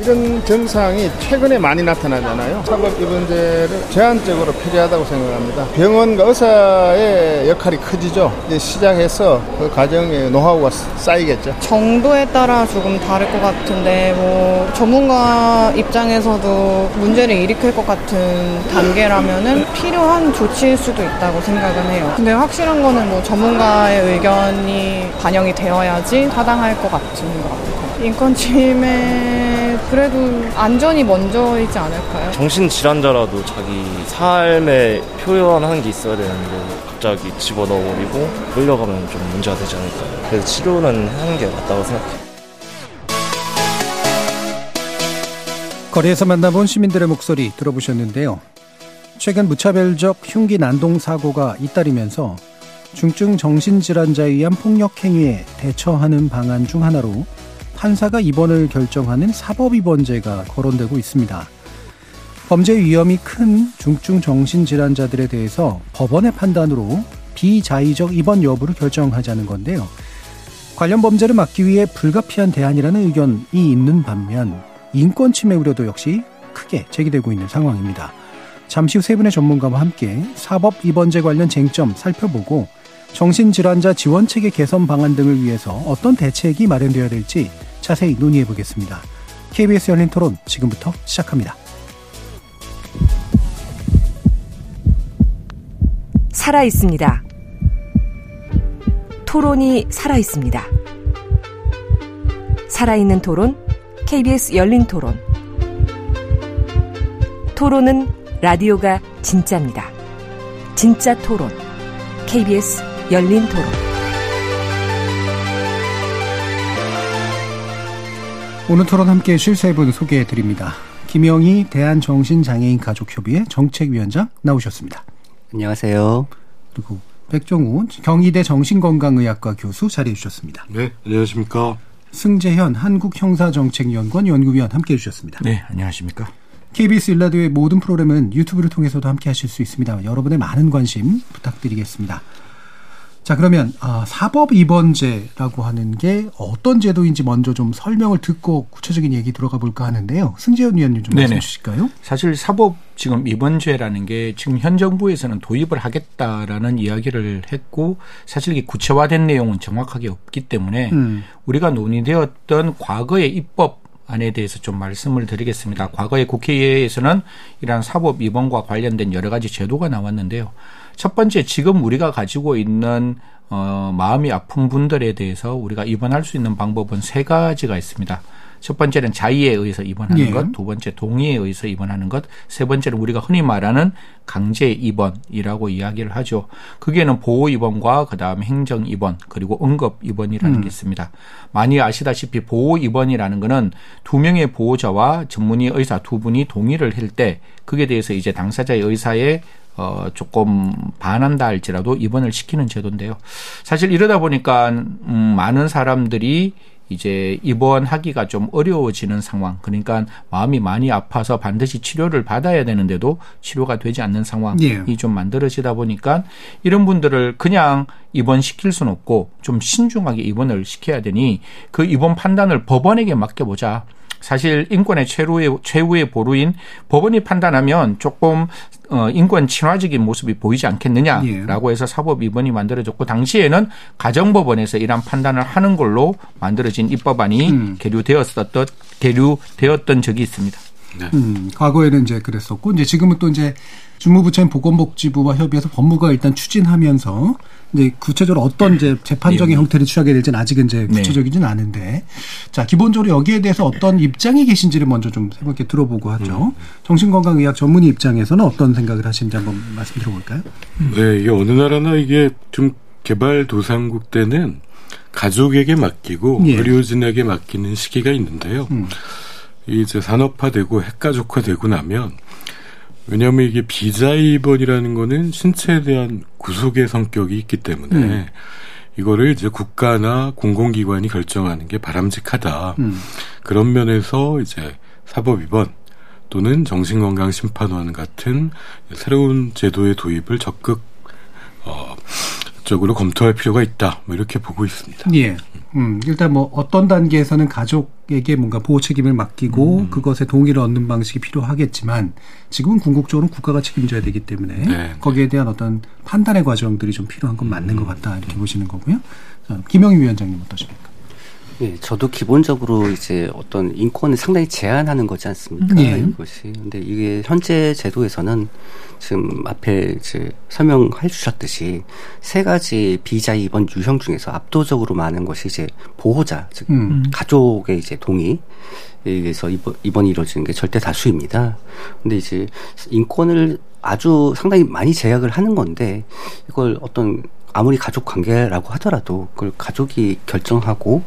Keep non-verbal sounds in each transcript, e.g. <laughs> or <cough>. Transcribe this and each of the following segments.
이런 증상이 최근에 많이 나타나잖아요. 사법 입원제를 제한적으로 폐지하다고 생각합니다. 병원과 의사의 역할이 커지죠. 이제 시작해서 그 과정에 노하우가 쌓이겠죠. 정도에 따라 조금 다를 것 같은데 뭐 전문가 입장에서도 문제를 일으킬 것 같은 단계라면은 필요한 조치일 수도 있다고 생각은 해요. 근데 확실한 거는 뭐 전문가의 의견이 반영이 되어야지 타당할 것 같은 것 같아요. 인권 침해 그래도 안전이 먼저이지 않을까요? 정신질환자라도 자기 삶에 표현하는 게 있어야 되는데 갑자기 집어넣어버리고 끌려가면 좀 문제가 되지 않을까요? 그래서 치료는 하는 게 맞다고 생각해요. 거리에서 만나본 시민들의 목소리 들어보셨는데요. 최근 무차별적 흉기 난동 사고가 잇따르면서 중증 정신질환자에 의한 폭력 행위에 대처하는 방안 중 하나로 판사가 입원을 결정하는 사법 입원제가 거론되고 있습니다. 범죄 위험이 큰 중증 정신질환자들에 대해서 법원의 판단으로 비자의적 입원 여부를 결정하자는 건데요. 관련 범죄를 막기 위해 불가피한 대안이라는 의견이 있는 반면 인권 침해 우려도 역시 크게 제기되고 있는 상황입니다. 잠시 후 세 분의 전문가와 함께 사법 입원제 관련 쟁점 살펴보고 정신질환자 지원체계 개선 방안 등을 위해서 어떤 대책이 마련되어야 될지 자세히 논의해 보겠습니다. KBS 열린 토론 지금부터 시작합니다. 살아 있습니다. 토론이 살아 있습니다. 살아있는 토론, KBS 열린 토론. 토론은 라디오가 진짜입니다. 진짜 토론, KBS 열린 토론. 오늘 토론 함께 해주실 세 분 소개해 드립니다. 김영희 대한정신장애인 가족협의회 정책위원장 나오셨습니다. 안녕하세요. 그리고 백종우 경희대 정신건강의학과 교수 자리해 주셨습니다. 네, 안녕하십니까. 승재현 한국형사정책연구원 연구위원 함께 해주셨습니다. 네, 안녕하십니까. KBS 일라디오의 모든 프로그램은 유튜브를 통해서도 함께 하실 수 있습니다. 여러분의 많은 관심 부탁드리겠습니다. 자, 그러면 아, 사법 입원제라고 하는 게 어떤 제도인지 먼저 좀 설명을 듣고 구체적인 얘기 들어가 볼까 하는데요. 승재현 위원님 좀 말씀해 주실까요? 사실 사법 지금 입원제라는 게 지금 현 정부에서는 도입을 하겠다라는 이야기를 했고 사실 이게 구체화된 내용은 정확하게 없기 때문에 음. 우리가 논의되었던 과거의 입법 안에 대해서 좀 말씀을 드리겠습니다. 과거에 국회에서는 이러한 사법 입원과 관련된 여러 가지 제도가 나왔는데요. 첫 번째 지금 우리가 가지고 있는 어, 마음이 아픈 분들에 대해서 우리가 입원할 수 있는 방법은 세 가지가 있습니다. 첫 번째는 자의에 의해서 입원하는 예. 것, 두 번째 동의에 의해서 입원하는 것, 세 번째는 우리가 흔히 말하는 강제 입원이라고 이야기를 하죠. 그게는 보호 입원과 그다음에 행정 입원 그리고 응급 입원이라는 음. 게 있습니다. 많이 아시다시피 보호 입원이라는 거는 두 명의 보호자와 전문의 의사 두 분이 동의를 할 때 그게 대해서 이제 당사자의 의사에 어, 조금 반한다 할지라도 입원을 시키는 제도인데요. 사실 이러다 보니까 음, 많은 사람들이 이제 입원하기가 좀 어려워지는 상황. 그러니까 마음이 많이 아파서 반드시 치료를 받아야 되는데도 치료가 되지 않는 상황이 예. 좀 만들어지다 보니까 이런 분들을 그냥 입원시킬 수는 없고 좀 신중하게 입원을 시켜야 되니 그 입원 판단을 법원에게 맡겨보자. 사실 인권의 최후의 최후의 보루인 법원이 판단하면 조금 어 인권 친화적인 모습이 보이지 않겠느냐라고 예. 해서 사법 위반이 만들어졌고 당시에는 가정법원에서 이러한 판단을 하는 걸로 만들어진 입법안이 음. 계류되었었던 계류되었던 적이 있습니다. 네. 음, 과거에는 이제 그랬었고 이제 지금은 또 이제 주무부처인 보건복지부와 협의해서 법무가 일단 추진하면서 이제 구체적으로 어떤 이제 재판적인 네. 형태를 취하게 될지는 아직은 이제 네. 구체적이진 않은데 자 기본적으로 여기에 대해서 어떤 입장이 계신지를 먼저 좀 해볼게 들어보고 하죠. 음. 정신건강의학 전문의 입장에서는 어떤 생각을 하시는지 한번 말씀 드려볼까요? 네, 이게 어느 나라나 이게 좀 개발도상국 때는 가족에게 맡기고 예. 의료진에게 맡기는 시기가 있는데요. 음. 이제 산업화되고 핵가족화되고 나면 왜냐하면 이게 비자입원이라는 거는 신체에 대한 구속의 성격이 있기 때문에 음. 이거를 이제 국가나 공공기관이 결정하는 게 바람직하다. 음. 그런 면에서 이제 사법 입원 또는 정신건강심판원 같은 새로운 제도의 도입을 적극 어, 적으로 검토할 필요가 있다. 뭐 이렇게 보고 있습니다. 예. 음, 일단 뭐 어떤 단계에서는 가족에게 뭔가 보호 책임을 맡기고 음. 그것에 동의를 얻는 방식이 필요하겠지만 지금은 궁극적으로 국가가 책임져야 되기 때문에 네. 거기에 대한 어떤 판단의 과정들이 좀 필요한 건 맞는 것 같다 이렇게 음. 보시는 거고요. 자, 김영희 위원장님 어떠십니까? 예, 저도 기본적으로 이제 어떤 인권을 상당히 제한하는 거지 않습니까? 예. 이것이. 근데 이게 현재 제도에서는 지금 앞에 이제 설명해 주셨듯이 세 가지 비자 입원 유형 중에서 압도적으로 많은 것이 이제 보호자, 즉 음. 가족의 이제 동의 에의해서 입원, 입원이 이루어지는 게 절대 다수입니다. 근데 이제 인권을 아주 상당히 많이 제약을 하는 건데 이걸 어떤 아무리 가족 관계라고 하더라도 그걸 가족이 결정하고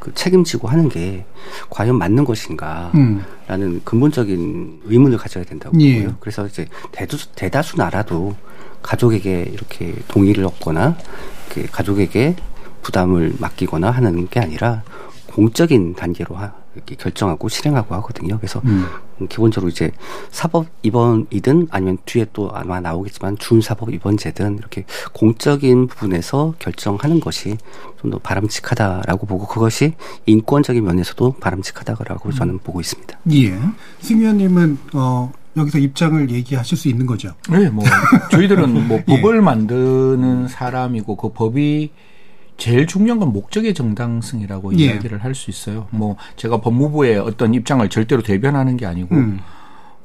그 책임지고 하는 게 과연 맞는 것인가라는 음. 근본적인 의문을 가져야 된다고 예. 보고요. 그래서 이제 대다수, 대다수 나라도 가족에게 이렇게 동의를 얻거나 가족에게 부담을 맡기거나 하는 게 아니라 공적인 단계로 하, 이렇게 결정하고 실행하고 하거든요. 그래서 음. 기본적으로 이제 사법 입원이든 아니면 뒤에 또 아마 나오겠지만 준사법 입원제든 이렇게 공적인 부분에서 결정하는 것이 좀 더 바람직하다라고 보고 그것이 인권적인 면에서도 바람직하다고 저는 음. 보고 있습니다. 예. 승 의원님은 어 여기서 입장을 얘기하실 수 있는 거죠. 네, 뭐 저희들은 뭐 <laughs> 예. 법을 만드는 사람이고 그 법이 제일 중요한 건 목적의 정당성이라고 예. 이야기를 할 수 있어요. 뭐 제가 법무부의 어떤 입장을 절대로 대변하는 게 아니고 음.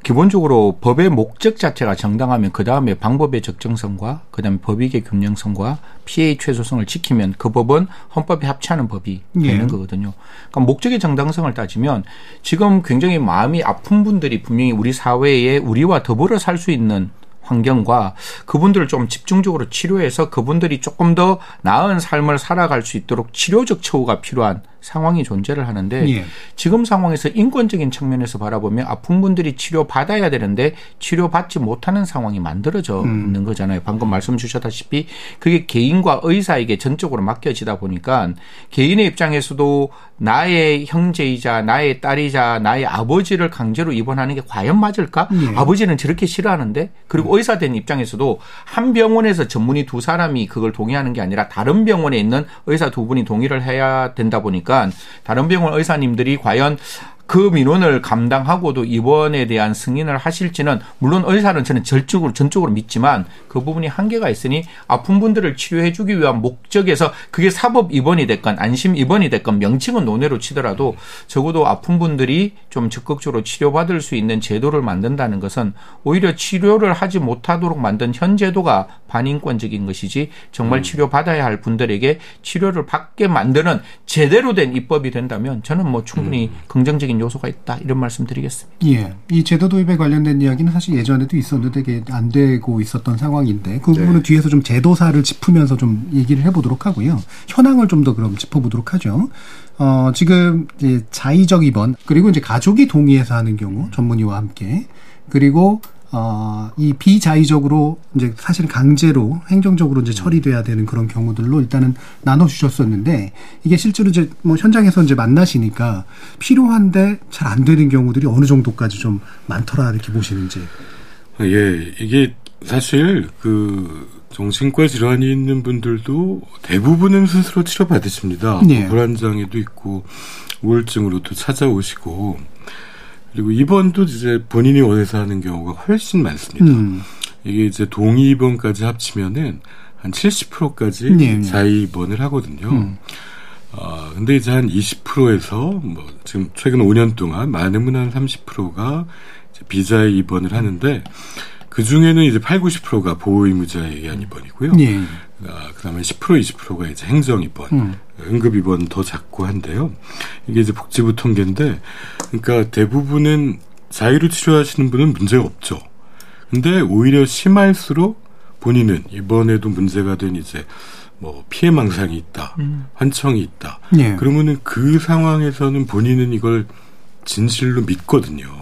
기본적으로 법의 목적 자체가 정당하면 그 다음에 방법의 적정성과 그 다음에 법익의 균형성과 피해의 최소성을 지키면 그 법은 헌법에 합치하는 법이 예. 되는 거거든요. 그러니까 목적의 정당성을 따지면 지금 굉장히 마음이 아픈 분들이 분명히 우리 사회에 우리와 더불어 살 수 있는 환경과 그분들을 좀 집중적으로 치료해서 그분들이 조금 더 나은 삶을 살아갈 수 있도록 치료적 처우가 필요한 상황이 존재를 하는데 예. 지금 상황에서 인권적인 측면에서 바라보면 아픈 분들이 치료 받아야 되는데 치료 받지 못하는 상황이 만들어져 음. 있는 거잖아요. 방금 말씀 주셨다시피 그게 개인과 의사에게 전적으로 맡겨지다 보니까 개인의 입장에서도 나의 형제이자 나의 딸이자 나의 아버지를 강제로 입원하는 게 과연 맞을까? 예. 아버지는 저렇게 싫어하는데 그리고 음. 의사 된 입장에서도 한 병원에서 전문의 두 사람이 그걸 동의하는 게 아니라 다른 병원에 있는 의사 두 분이 동의를 해야 된다 보니까 보니까 다른 병원 의사님들이 과연 그 민원을 감당하고도 입원에 대한 승인을 하실지는 물론 의사는 저는 절적으로 전적으로 믿지만 그 부분이 한계가 있으니 아픈 분들을 치료해 주기 위한 목적에서 그게 사법 입원이 됐건 안심 입원이 됐건 명칭은 논외로 치더라도 적어도 아픈 분들이 좀 적극적으로 치료받을 수 있는 제도를 만든다는 것은 오히려 치료를 하지 못하도록 만든 현 제도가 반인권적인 것이지 정말 음. 치료받아야 할 분들에게 치료를 받게 만드는 제대로 된 입법이 된다면 저는 뭐 충분히 음. 긍정적인 요소가 있다 이런 말씀 드리겠습니다. 예, 이 제도 도입에 관련된 이야기는 사실 예전에도 있었는데 이게 안 되고 있었던 상황인데 그 부분은 네. 뒤에서 좀 제도사를 짚으면서 좀 얘기를 해보도록 하고요. 현황을 좀 더 그럼 짚어보도록 하죠. 어, 지금 이제 자의적 입원 그리고 이제 가족이 동의해서 하는 경우 전문의와 함께 그리고 어, 이 비자의적으로 이제 사실 강제로 행정적으로 이제 처리돼야 되는 그런 경우들로 일단은 나눠 주셨었는데 이게 실제로 이제 뭐 현장에서 이제 만나시니까 필요한데 잘 안 되는 경우들이 어느 정도까지 좀 많더라 이렇게 보시는지. 예, 이게 사실 그 정신과 질환이 있는 분들도 대부분은 스스로 치료받으십니다. 예. 불안장애도 있고 우울증으로도 찾아오시고 그리고 입원도 이제 본인이 원해서 하는 경우가 훨씬 많습니다. 음. 이게 이제 동의 입원까지 합치면은 한 70%까지 네, 네. 자의 입원을 하거든요. 음. 어, 근데 이제 한 20%에서 뭐 지금 최근 5년 동안 많으면 한 30%가 이제 비자의 입원을 하는데 그 중에는 이제 8, 90%가 보호 의무자에 의한 입원이고요. 네. 아, 그다음에 10% 20%가 이제 행정 입원, 음. 응급 입원 더 작고 한데요. 이게 이제 복지부 통계인데, 그러니까 대부분은 자유로 치료하시는 분은 문제가 없죠. 근데 오히려 심할수록 본인은 이번에도 문제가 된 이제 뭐 피해 망상이 있다, 음. 환청이 있다. 예. 그러면은 그 상황에서는 본인은 이걸 진실로 믿거든요.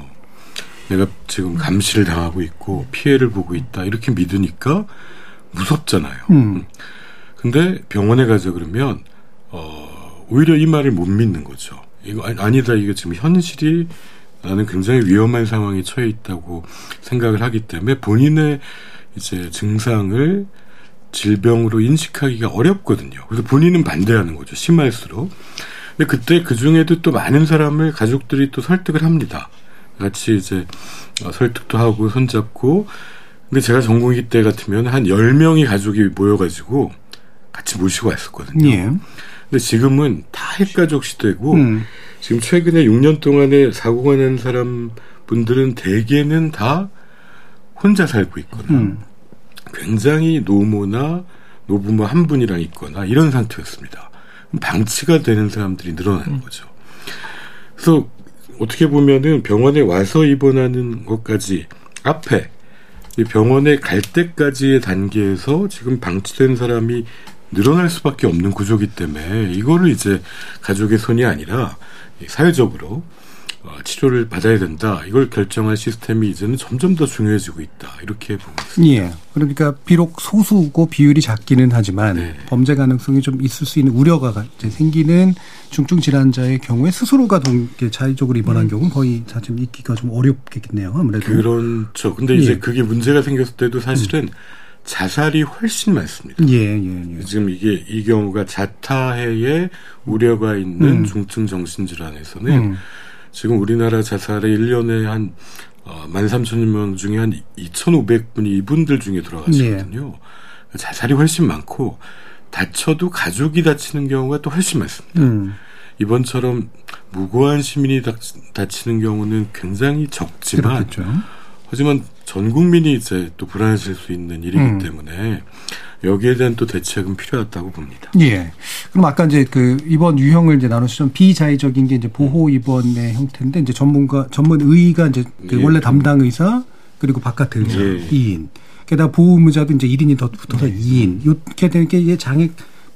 내가 지금 감시를 당하고 있고 피해를 보고 있다 이렇게 믿으니까 무섭잖아요. 음. 근데 병원에 가자 그러면 어 오히려 이 말을 못 믿는 거죠. 이거 아니다 이게 지금 현실이 나는 굉장히 위험한 상황에 처해 있다고 생각을 하기 때문에 본인의 이제 증상을 질병으로 인식하기가 어렵거든요. 그래서 본인은 반대하는 거죠. 심할수록. 근데 그때 그 중에도 또 많은 사람을 가족들이 또 설득을 합니다. 같이 이제 어, 설득도 하고 손잡고 근데 제가 전공기 때 같으면 한 10명이 가족이 모여가지고 같이 모시고 왔었거든요. 예. 근데 지금은 다 핵가족 시대고 음. 지금 최근에 6년 동안에 사고가 난 사람 분들은 대개는 다 혼자 살고 있거나 음. 굉장히 노모나 노부모 한 분이랑 있거나 이런 상태였습니다. 방치가 되는 사람들이 늘어나는 음. 거죠. 그래서 어떻게 보면은 병원에 와서 입원하는 것까지 앞에 병원에 갈 때까지의 단계에서 지금 방치된 사람이 늘어날 수밖에 없는 구조기 때문에 이거를 이제 가족의 손이 아니라 사회적으로 어, 치료를 받아야 된다. 이걸 결정할 시스템이 이제는 점점 더 중요해지고 있다. 이렇게 보고 있습니다. 예. 그러니까 비록 소수고 비율이 작기는 하지만 네. 범죄 가능성이 좀 있을 수 있는 우려가 이제 생기는 중증 질환자의 경우에 스스로가 동, 자의적으로 입원한 음. 경우는 거의 사실 있기가 좀 어렵겠네요. 아무래도 그렇죠. 근데 이제 예. 그게 문제가 생겼을 때도 사실은 음. 자살이 훨씬 많습니다. 예, 예, 예. 지금 이게 이 경우가 자타해의 우려가 있는 음. 중증 정신질환에서는 음. 지금 우리나라 자살의 1년에 한 어, 13,000명 중에 한 2,500분이 이분들 중에 돌아가시거든요. 예. 자살이 훨씬 많고 다쳐도 가족이 다치는 경우가 또 훨씬 많습니다. 음. 이번처럼 무고한 시민이 다치는 경우는 굉장히 적지만 그렇겠죠. 하지만 전 국민이 이제 또 불안해질 수 있는 일이기 음. 때문에 여기에 대한 또 대책은 필요하다고 봅니다. 예. 그럼 아까 이제 그 입원 유형을 이제 나누시면 비자의적인 게 이제 보호 입원의 형태인데 이제 전문가 전문 의가 이제 그 예. 원래 담당 의사 그리고 바깥 의사 예. 2인. 게다가 보호 의무자도 이제 1인이 더 붙어서 네. 2인. 이렇게 되는 게 장애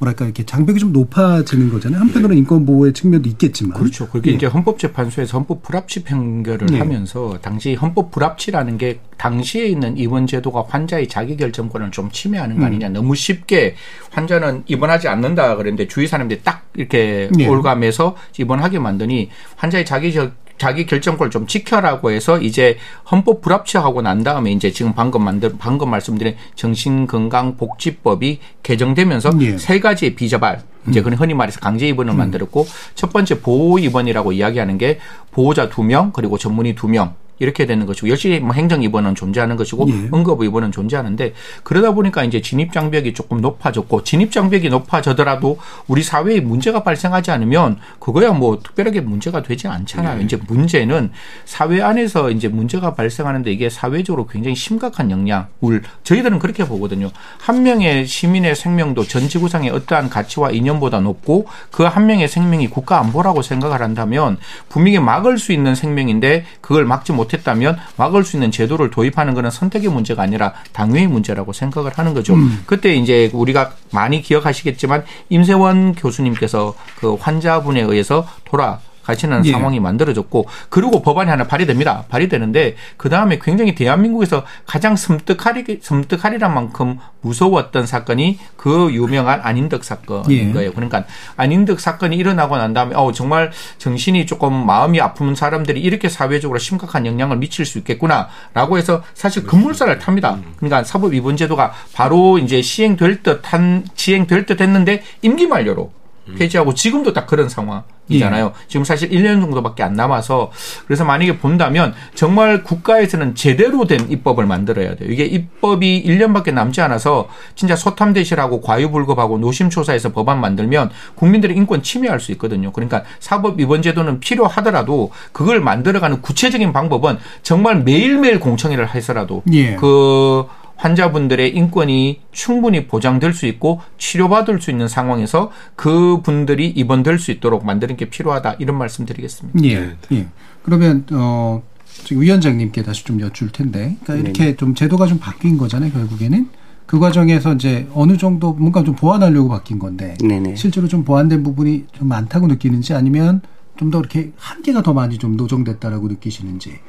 뭐랄까 이렇게 장벽이 좀 높아지는 거잖아요. 한편으로는 네. 인권 보호의 측면도 있겠지만 그렇죠. 그게 예. 이제 헌법재판소에서 헌법 불합치 판결을 네. 하면서 당시 헌법 불합치라는 게 당시에 있는 입원 제도가 환자의 자기 결정권을 좀 침해하는 거 음. 아니냐. 음. 너무 쉽게 환자는 입원하지 않는다 그랬는데 주위 사람들이 딱 이렇게 예. 올감해서 입원하게 만드니 환자의 자기 자기 결정권을 좀 지켜라고 해서 이제 헌법 불합치하고 난 다음에 이제 지금 방금 만들 방금 말씀드린 정신건강복지법이 개정되면서 예. 세 가지의 비자발 이제 음. 그런 흔히 말해서 강제 입원을 음. 만들었고 첫 번째 보호 입원이라고 이야기하는 게 보호자 두 명 그리고 전문의 두 명 이렇게 되는 것이고 열심히 뭐 행정 입원은 존재하는 것이고 예. 응급 입원은 존재하는데 그러다 보니까 이제 진입 장벽이 조금 높아졌고 진입 장벽이 높아져더라도 우리 사회에 문제가 발생하지 않으면 그거야 뭐 특별하게 문제가 되지 않잖아요. 예. 이제 문제는 사회 안에서 이제 문제가 발생하는데 이게 사회적으로 굉장히 심각한 영향을 저희들은 그렇게 보거든요. 한 명의 시민의 생명도 전 지구상의 어떠한 가치와 이념보다 높고 그 한 명의 생명이 국가 안보라고 생각을 한다면 분명히 막을 수 있는 생명인데 그걸 막지 못 못했다면 막을 수 있는 제도를 도입하는 것은 선택의 문제가 아니라 당위의 문제라고 생각을 하는 거죠. 음. 그때 이제 우리가 많이 기억하시겠지만 임세원 교수님께서 그 환자분에 의해서 돌아 가시는 예. 상황이 만들어졌고 그리고 법안이 하나 발의됩니다. 발의되는데 그 다음에 굉장히 대한민국에서 가장 섬뜩하리 섬뜩하리란 만큼 무서웠던 사건이 그 유명한 안인덕 사건인 예. 거예요. 그러니까 안인덕 사건이 일어나고 난 다음에 어 정말 정신이 조금 마음이 아픈 사람들이 이렇게 사회적으로 심각한 영향을 미칠 수 있겠구나라고 해서 사실 급물살을 탑니다. 그러니까 사법 위반 제도가 바로 이제 시행될 듯한 시행될 듯 했는데 임기 만료로 폐지하고 지금도 딱 그런 상황이잖아요. 예. 지금 사실 1년 정도밖에 안 남아서 그래서 만약에 본다면 정말 국가에서는 제대로 된 입법을 만들어야 돼요. 이게 입법이 1년밖에 남지 않아서 진짜 소탐대실하고 과유불급하고 노심초사해서 법안 만들면 국민들의 인권 침해할 수 있거든요. 그러니까 사법 위반 제도는 필요하더라도 그걸 만들어가는 구체적인 방법은 정말 매일매일 공청회를 해서라도 예. 그 환자분들의 인권이 충분히 보장될 수 있고 치료받을 수 있는 상황에서 그분들이 입원될 수 있도록 만드는 게 필요하다 이런 말씀드리겠습니다. 예. 예. 그러면 어 지금 위원장님께 다시 좀 여쭐 텐데, 그러니까 이렇게 네. 좀 제도가 좀 바뀐 거잖아요. 결국에는 그 과정에서 이제 어느 정도 뭔가 좀 보완하려고 바뀐 건데, 네네. 실제로 좀 보완된 부분이 좀 많다고 느끼는지 아니면 좀 더 이렇게 한계가 더 많이 좀 노정됐다라고 느끼시는지.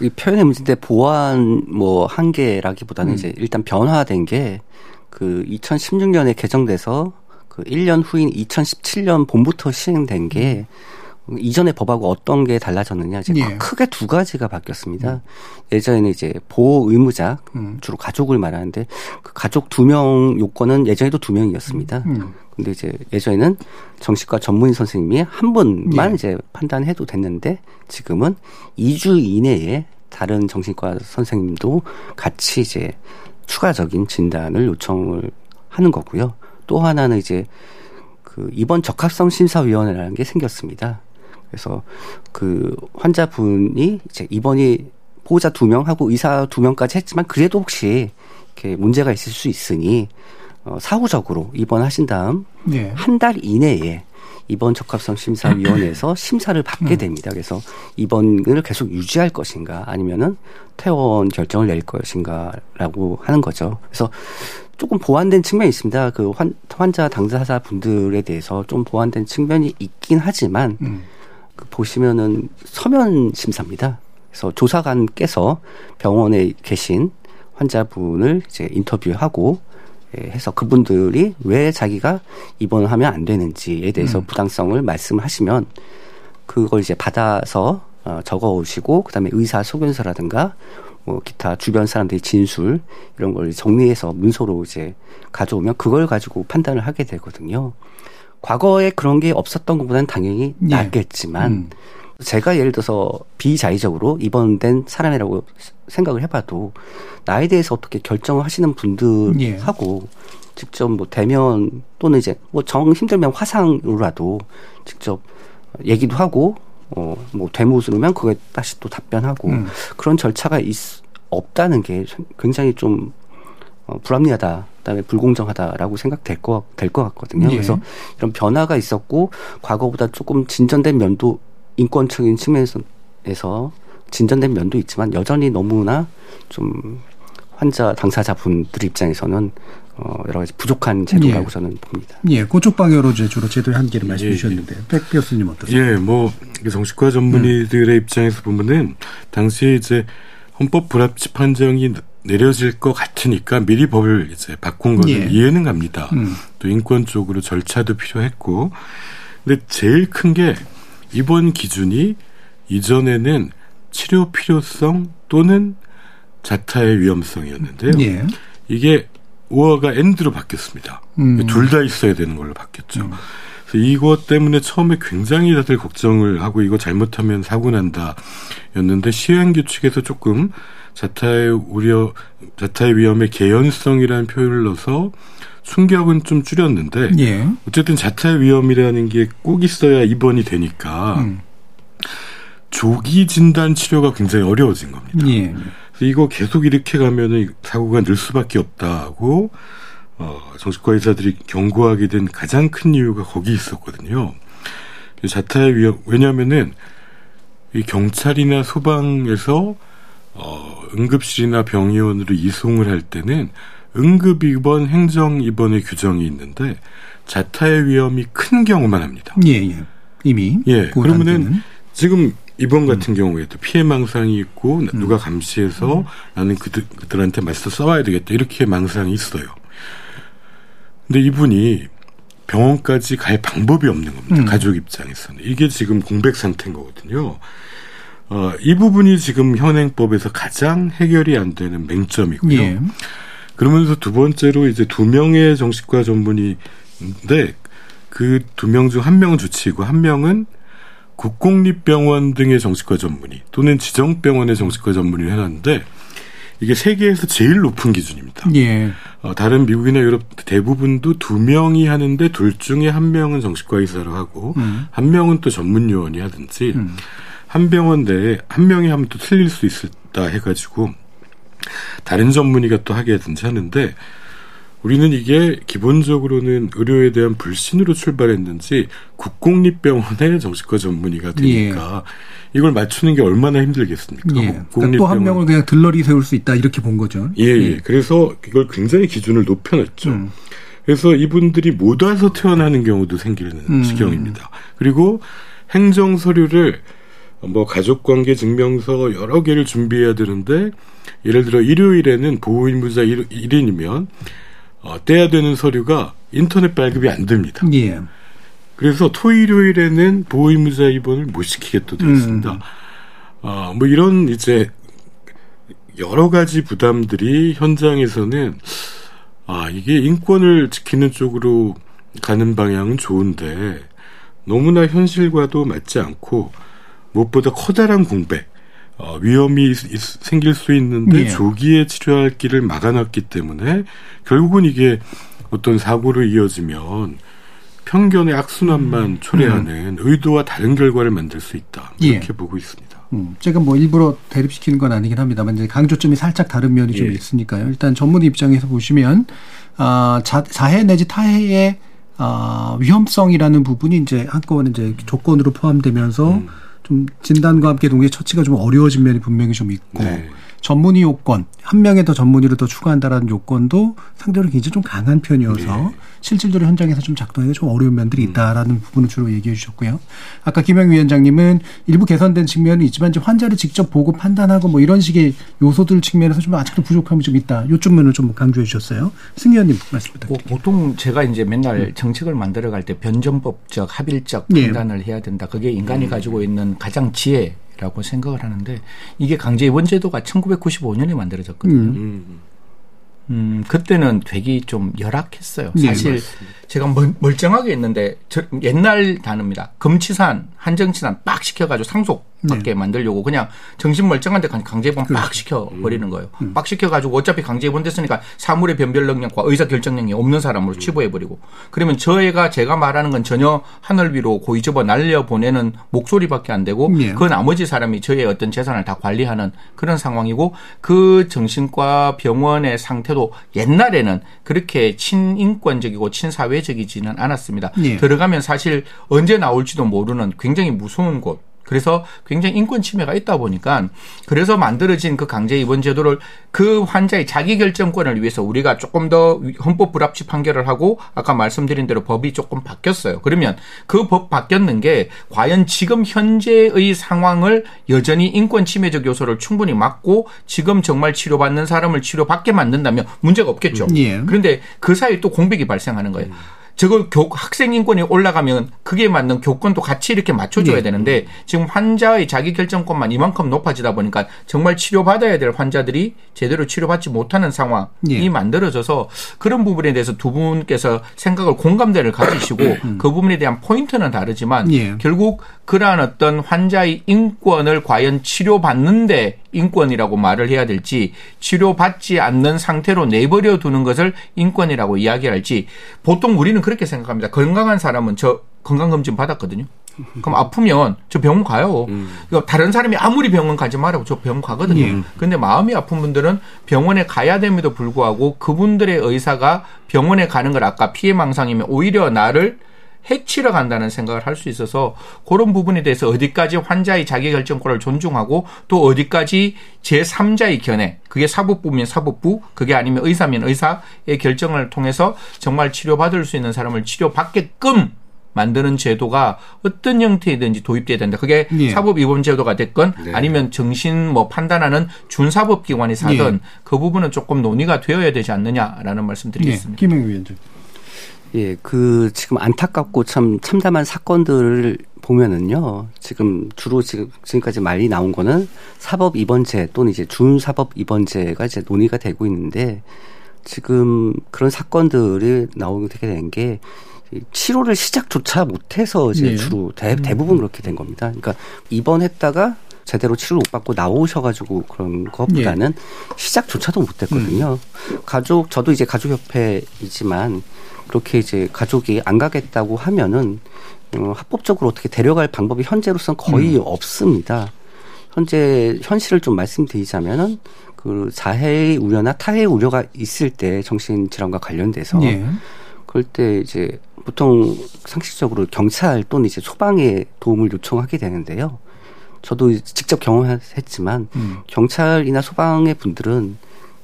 이 표현의 문제인데 보완 뭐 한계라기보다는 음. 이제 일단 변화된 게 그 2016년에 개정돼서 그 1년 후인 2017년 봄부터 시행된 게 이전의 법하고 어떤 게 달라졌느냐 이제 예. 크게 두 가지가 바뀌었습니다. 음. 예전에는 이제 보호 의무자 음. 주로 가족을 말하는데 그 가족 두 명 요건은 예전에도 두 명이었습니다. 음. 근데 이제 예전에는 정신과 전문의 선생님이 한 번만 예. 이제 판단해도 됐는데 지금은 2주 이내에 다른 정신과 선생님도 같이 이제 추가적인 진단을 요청을 하는 거고요. 또 하나는 이제 그 입원 적합성 심사위원회라는 게 생겼습니다. 그래서 그 환자분이 이제 입원이 보호자 두 명하고 의사 두 명까지 했지만 그래도 혹시 이렇게 문제가 있을 수 있으니 어, 사후적으로 입원하신 다음 네. 한달 이내에 입원 적합성 심사위원회에서 <clears throat> 심사를 받게 음. 됩니다. 그래서 입원을 계속 유지할 것인가 아니면은 퇴원 결정을 낼 것인가라고 하는 거죠. 그래서 조금 보완된 측면이 있습니다. 그 환, 환자 당사자 분들에 대해서 좀 보완된 측면이 있긴 하지만 음. 그 보시면은 서면 심사입니다. 그래서 조사관께서 병원에 계신 환자분을 이제 인터뷰하고 예, 해서 그분들이 왜 자기가 입원을 하면 안 되는지에 대해서 음. 부당성을 말씀하시면 그걸 이제 받아서 어, 적어 오시고 그다음에 의사 소견서라든가 뭐 기타 주변 사람들의 진술 이런 걸 정리해서 문서로 이제 가져오면 그걸 가지고 판단을 하게 되거든요. 과거에 그런 게 없었던 것보다는 당연히 예. 낫겠지만 음. 제가 예를 들어서 비자의적으로 입원된 사람이라고 생각을 해봐도 나에 대해서 어떻게 결정을 하시는 분들하고 예. 직접 뭐 대면 또는 이제 뭐 정 힘들면 화상으로라도 직접 얘기도 하고 어 뭐 되묻으면 그게 다시 또 답변하고 음. 그런 절차가 있, 없다는 게 굉장히 좀 어, 불합리하다, 그다음에 불공정하다라고 생각될 거 될 것 같거든요. 예. 그래서 이런 변화가 있었고 과거보다 조금 진전된 면도 인권적인 측면에서 진전된 면도 있지만 여전히 너무나 좀 환자 당사자분들 입장에서는 어 여러 가지 부족한 제도라고 예. 저는 봅니다. 예, 그쪽 방향으로 이제 주로 제도의 한계를 말씀해 주셨는데 예. 백 교수님 어떠세요? 예, 뭐 정신과 전문의들의 음. 입장에서 보면은 당시에 이제 헌법 불합치 판정이 내려질 것 같으니까 미리 법을 이제 바꾼 거는 예. 이해는 갑니다. 음. 또 인권 적으로 절차도 필요했고, 근데 제일 큰 게 이번 기준이 이전에는 치료 필요성 또는 자타의 위험성이었는데요. 예. 이게 오어가 엔드로 바뀌었습니다. 음. 둘다 있어야 되는 걸로 바뀌었죠. 음. 그래서 이것 때문에 처음에 굉장히 다들 걱정을 하고 이거 잘못하면 사고 난다였는데 시행 규칙에서 조금 자타의 우려, 자타의 위험의 개연성이라는 표현을 넣어서 충격은 좀 줄였는데 예. 어쨌든 자타의 위험이라는 게 꼭 있어야 입원이 되니까 음. 조기 진단 치료가 굉장히 어려워진 겁니다. 예. 그래서 이거 계속 이렇게 가면은 사고가 늘 수밖에 없다고 어, 정신과 의사들이 경고하게 된 가장 큰 이유가 거기 있었거든요. 자타의 위험 왜냐하면은 이 경찰이나 소방에서 어, 응급실이나 병의원으로 이송을 할 때는 응급 입원, 행정 입원의 규정이 있는데 자타의 위험이 큰 경우만 합니다. 예, 예. 이미. 예. 그러면은 지금 이번 같은 음. 경우에도 피해 망상이 있고 누가 음. 감시해서 음. 나는 그들, 그들한테 맞서 싸워야 되겠다 이렇게 망상이 있어요. 근데 이분이 병원까지 갈 방법이 없는 겁니다. 음. 가족 입장에서는 이게 지금 공백 상태인 거거든요. 어, 이 부분이 지금 현행법에서 가장 해결이 안 되는 맹점이고요. 예. 그러면서 두 번째로 이제 두 명의 정신과 전문의인데 그 두 명 중 한 명은 주치의고 한 명은 국공립병원 등의 정신과 전문의 또는 지정병원의 정신과 전문의를 해놨는데 이게 세계에서 제일 높은 기준입니다. 예. 어, 다른 미국이나 유럽 대부분도 두 명이 하는데 둘 중에 한 명은 정신과 의사로 하고 음. 한 명은 또 전문 요원이 하든지 음. 한 병원 내에 한 명이 하면 또 틀릴 수 있다 해가지고 다른 전문의가 또 하게 하든지 하는데 우리는 이게 기본적으로는 의료에 대한 불신으로 출발했는지 국공립병원의 <laughs> 정신과 전문의가 되니까 예. 이걸 맞추는 게 얼마나 힘들겠습니까? 예. 그러니까 또한 명을 그냥 들러리 세울 수 있다 이렇게 본 거죠. 예, 예. 예. 그래서 이걸 굉장히 기준을 높여놨죠. 음. 그래서 이분들이 못 와서 태어나는 경우도 생기는 음. 지경입니다. 그리고 행정 서류를 뭐 가족관계 증명서 여러 개를 준비해야 되는데 예를 들어 일요일에는 보호의무자 1인이면 어, 떼야 되는 서류가 인터넷 발급이 안 됩니다. 예. 그래서 토일요일에는 보호의무자 입원을 못 시키게 또 되었습니다. 음. 아, 뭐 이런 이제 여러 가지 부담들이 현장에서는 아, 이게 인권을 지키는 쪽으로 가는 방향은 좋은데 너무나 현실과도 맞지 않고 무엇보다 커다란 공백, 어, 위험이 있, 생길 수 있는데 예. 조기에 치료할 길을 막아놨기 때문에 결국은 이게 어떤 사고로 이어지면 편견의 악순환만 음. 초래하는 음. 의도와 다른 결과를 만들 수 있다. 이렇게 예. 보고 있습니다. 음, 제가 뭐 일부러 대립시키는 건 아니긴 합니다만 이제 강조점이 살짝 다른 면이 예. 좀 있으니까요. 일단 전문 입장에서 보시면 아, 자, 자해 내지 타해의 아, 위험성이라는 부분이 이제 한꺼번에 이제 조건으로 포함되면서 음. 좀 진단과 함께 동시에 처치가 좀 어려워진 면이 분명히 좀 있고 네. 전문의 요건 한 명의 더 전문의를 더 추가한다라는 요건도 상대적으로 굉장히 좀 강한 편이어서 네. 실질적으로 현장에서 좀 작동하기가 좀 어려운 면들이 음. 있다라는 음. 부분을 주로 얘기해 주셨고요. 아까 김영 위원장님은 일부 개선된 측면이 있지만 이제 환자를 직접 보고 판단하고 뭐 이런 식의 요소들 측면에서 좀 아직도 부족함이 좀 있다. 요쪽 면을 좀 강조해 주셨어요. 승 의원님 말씀 부탁드립니다. 보통 제가 이제 맨날 음. 정책을 만들어 갈 때 변전법적, 합일적 네. 판단을 네. 해야 된다. 그게 인간이 음. 가지고 있는 가장 지혜 라고 생각을 하는데 이게 강제 입원 제도가 1995년에 만들어졌거든요. 음. 음, 그때는 되게 좀 열악했어요. 네, 사실 네, 제가 멀 쩡하게 했는데 저 옛날 단어입니다. 금치산, 한정치산 빡 시켜가지고 상속 받게 네. 만들려고 그냥 정신 멀쩡한 데 강제입원 그렇죠. 빡 시켜 버리는 음. 거예요. 음. 빡 시켜 가지고 어차피 강제입원 됐으니까 사물의 변별 능력과 의사 결정력이 없는 사람으로 음. 치부해 버리고 그러면 저희가 제가 말하는 건 전혀 하늘 위로 고이 접어 날려 보내는 목소리밖에 안 되고 네. 그 나머지 사람이 저의 어떤 재산을 다 관리하는 그런 상황이고 그 정신과 병원의 상태도 옛날에는 그렇게 친인권적이고 친사회적이지는 않았습니다. 네. 들어가면 사실 언제 나올지도 모르는 굉장히 무서운 곳 그래서 굉장히 인권 침해가 있다 보니까 그래서 만들어진 그 강제 입원 제도를 그 환자의 자기 결정권을 위해서 우리가 조금 더 헌법 불합치 판결을 하고 아까 말씀드린 대로 법이 조금 바뀌었어요. 그러면 그 법 바뀌었는 게 과연 지금 현재의 상황을 여전히 인권 침해적 요소를 충분히 막고 지금 정말 치료받는 사람을 치료받게 만든다면 문제가 없겠죠. 예. 그런데 그 사이에 또 공백이 발생하는 거예요. 음. 저걸 교, 학생 인권이 올라가면 그게 맞는 교권도 같이 이렇게 맞춰줘야 네. 되는데 지금 환자의 자기 결정권만 이만큼 높아지다 보니까 정말 치료받아야 될 환자들이 제대로 치료받지 못하는 상황이 네. 만들어져서 그런 부분에 대해서 두 분께서 생각을 공감대를 가지시고 <coughs> 음. 그 부분에 대한 포인트는 다르지만 네. 결국 그러한 어떤 환자의 인권을 과연 치료받는데 인권이라고 말을 해야 될지 치료받지 않는 상태로 내버려 두는 것을 인권이라고 이야기할지 보통 우리는 그 렇게 생각합니다. 건강한 사람은 저 건강검진 받았거든요. 그럼 아프면 저 병원 가요. 음. 다른 사람이 아무리 병원 가지 말라고 저 병원 가거든요. 음. 근데 마음이 아픈 분들은 병원에 가야 됨에도 불구하고 그분들의 의사가 병원에 가는 걸 아까 피해망상이면 오히려 나를 해치러 간다는 생각을 할 수 있어서 그런 부분에 대해서 어디까지 환자의 자기결정권을 존중하고 또 어디까지 제3자의 견해 그게 사법부면 사법부 그게 아니면 의사면 의사의 결정을 통해서 정말 치료받을 수 있는 사람을 치료받게끔 만드는 제도가 어떤 형태이든지 도입돼야 된다. 그게 예. 사법 입원 제도가 됐건 네. 아니면 정신 뭐 판단하는 준사법 기관이 사든 예. 그 부분은 조금 논의가 되어야 되지 않느냐라는 말씀드리겠습니다. 예. 김영 위원장. 예, 그 지금 안타깝고 참 참담한 사건들을 보면은요. 지금 주로 지금 지금까지 말이 나온 거는 사법 입원제 또는 이제 준 사법 입원제가 이제 논의가 되고 있는데 지금 그런 사건들이 나오게 되게 된게 치료를 시작조차 못해서 이제 네. 주로 대, 음. 대부분 그렇게 된 겁니다. 그러니까 입원했다가 제대로 치료를 못 받고 나오셔가지고 그런 것보다는 예. 시작조차도 못했거든요. 음. 가족 저도 이제 가족협회이지만 그렇게 이제 가족이 안 가겠다고 하면은 어, 합법적으로 어떻게 데려갈 방법이 현재로서는 거의 음. 없습니다. 현재 현실을 좀 말씀드리자면은 그 자해의 우려나 타해의 우려가 있을 때 정신 질환과 관련돼서 예. 그럴 때 이제 보통 상식적으로 경찰 또는 이제 소방에 도움을 요청하게 되는데요. 저도 직접 경험했지만 음. 경찰이나 소방의 분들은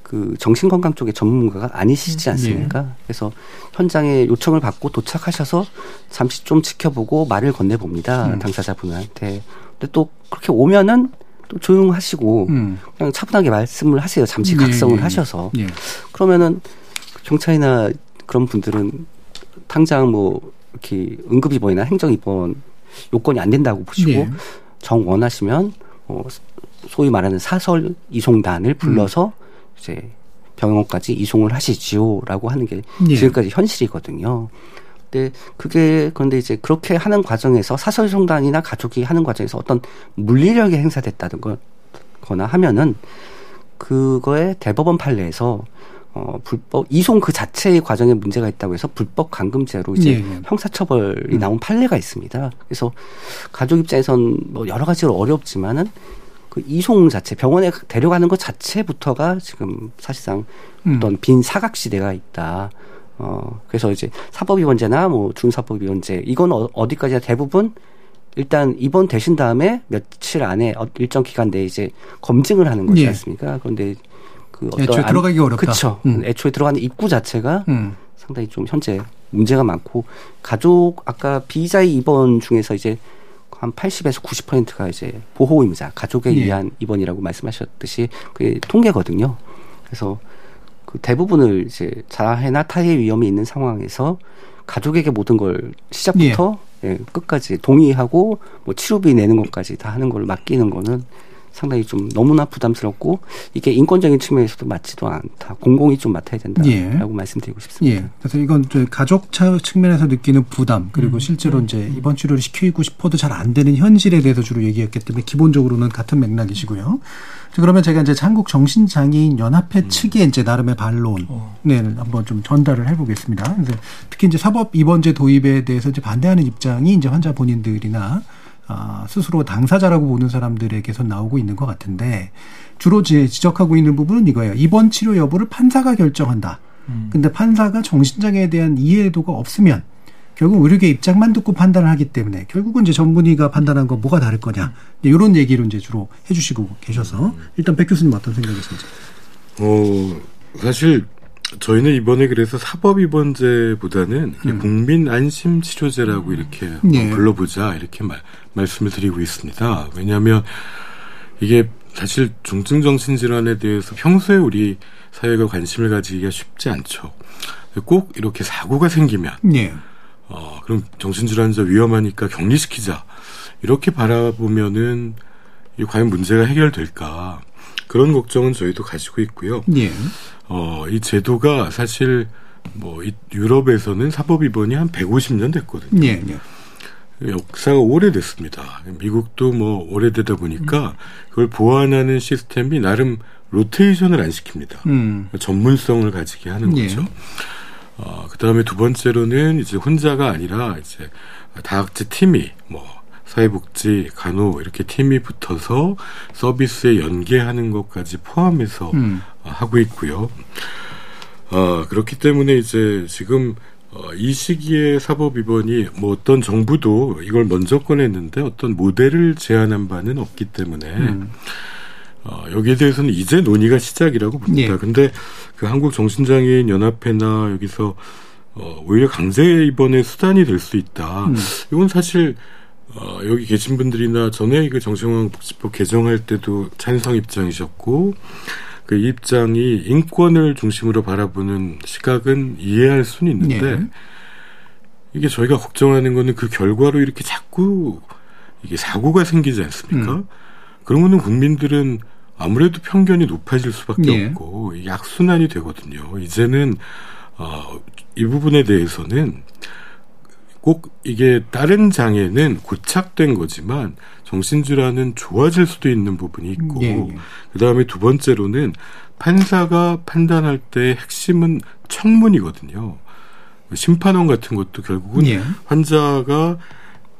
그 정신건강 쪽의 전문가가 아니시지 음, 않습니까? 네. 그래서 현장에 요청을 받고 도착하셔서 잠시 좀 지켜보고 말을 건네 봅니다. 음. 당사자분한테. 근데 또 그렇게 오면은 또 조용하시고 음. 그냥 차분하게 말씀을 하세요. 잠시 네, 각성을 네. 하셔서. 네. 그러면은 경찰이나 그런 분들은 당장 뭐 이렇게 응급 입원이나 행정 입원 요건이 안 된다고 보시고 예. 정 원하시면 어, 소위 말하는 사설 이송단을 불러서 음. 이제 병원까지 이송을 하시지요라고 하는 게 예. 지금까지 현실이거든요. 근데 그게 그런데 이제 그렇게 하는 과정에서 사설 이송단이나 가족이 하는 과정에서 어떤 물리력이 행사됐다든 거나 하면은 그거에 대법원 판례에서 어, 불법 이송 그 자체의 과정에 문제가 있다고 해서 불법 감금죄로 이제 예, 예. 형사처벌이 음. 나온 판례가 있습니다. 그래서 가족 입장에선 뭐 여러 가지로 어렵지만은 그 이송 자체 병원에 데려가는 것 자체부터가 지금 사실상 음. 어떤 빈 사각 시대가 있다. 어 그래서 이제 사법위원제나 뭐 준사법위원제 이건 어, 어디까지나 대부분 일단 입원 되신 다음에 며칠 안에 어, 일정 기간 내에 이제 검증을 하는 거지 예. 않습니까? 그런데 그 어떤 애초에 들어가기 어렵다. 그렇죠. 음. 애초에 들어가는 입구 자체가 음. 상당히 좀 현재 문제가 많고 가족 아까 비자의 입원 중에서 이제 한 80에서 90%가 이제 보호 의무자 가족에 예. 의한 입원이라고 말씀하셨듯이 그게 통계거든요. 그래서 그 대부분을 이제 자해나 타해 위험이 있는 상황에서 가족에게 모든 걸 시작부터 예. 예, 끝까지 동의하고 뭐 치료비 내는 것까지 다 하는 걸 맡기는 거는 상당히 좀 너무나 부담스럽고 이게 인권적인 측면에서도 맞지도 않다. 공공이 좀 맡아야 된다라고 예. 말씀드리고 싶습니다. 예. 그래서 이건 가족 측면에서 느끼는 부담 그리고 음. 실제로 이제 입원 치료를 시키고 싶어도 잘 안 되는 현실에 대해서 주로 얘기했기 때문에 기본적으로는 같은 맥락이시고요. 그러면 제가 이제 한국 정신장애인 연합회 음. 측에 이제 나름의 반론을 어. 한번 좀 전달을 해보겠습니다. 특히 이제 사법 입원제 도입에 대해서 이제 반대하는 입장이 이제 환자 본인들이나 아, 스스로 당사자라고 보는 사람들에게서 나오고 있는 것 같은데 주로 지적하고 있는 부분은 이거예요. 입원 치료 여부를 판사가 결정한다. 음. 근데 판사가 정신장애에 대한 이해도가 없으면 결국 의료계 입장만 듣고 판단을 하기 때문에 결국은 이제 전문의가 판단한 건 뭐가 다를 거냐 이런 얘기를 이제 주로 해주시고 계셔서 일단 백 교수님 어떤 생각이신지? 어 사실 저희는 이번에 그래서 사법 입원제보다는 음. 국민 안심 치료제라고 이렇게 네. 불러보자 이렇게 말, 말씀을 드리고 있습니다. 왜냐하면 이게 사실 중증 정신 질환에 대해서 평소에 우리 사회가 관심을 가지기가 쉽지 않죠. 꼭 이렇게 사고가 생기면 네. 어, 그럼 정신질환자 위험하니까 격리시키자. 이렇게 바라보면은 이 과연 문제가 해결될까. 그런 걱정은 저희도 가지고 있고요. 예. 어, 이 제도가 사실 뭐 유럽에서는 사법 입원이 한 150년 됐거든요. 예, 예. 역사가 오래됐습니다. 미국도 뭐 오래되다 보니까 그걸 보완하는 시스템이 나름 로테이션을 안 시킵니다. 음. 전문성을 가지게 하는 예. 거죠. 예. 어, 그 다음에 두 번째로는 이제 혼자가 아니라 이제 다학제 팀이 뭐 사회복지, 간호 이렇게 팀이 붙어서 서비스에 연계하는 것까지 포함해서 음. 하고 있고요. 어, 그렇기 때문에 이제 지금 어, 이 시기에 사법 입원이 뭐 어떤 정부도 이걸 먼저 꺼냈는데 어떤 모델을 제안한 바는 없기 때문에 음. 어, 여기에 대해서는 이제 논의가 시작이라고 봅니다. 예. 근데 그 한국 정신장애인 연합회나 여기서 어, 오히려 강제 입원의 수단이 될 수 있다. 음. 이건 사실 어, 여기 계신 분들이나 전에 그 정신건강복지법 개정할 때도 찬성 입장이셨고 그 입장이 인권을 중심으로 바라보는 시각은 이해할 수는 있는데 네. 이게 저희가 걱정하는 거는 그 결과로 이렇게 자꾸 이게 사고가 생기지 않습니까? 음. 그러면은 국민들은 아무래도 편견이 높아질 수밖에 네. 없고 약순환이 되거든요. 이제는 어, 이 부분에 대해서는 꼭 이게 다른 장애는 고착된 거지만 정신질환은 좋아질 수도 있는 부분이 있고 네. 그다음에 두 번째로는 판사가 판단할 때 핵심은 청문이거든요. 심판원 같은 것도 결국은 네. 환자가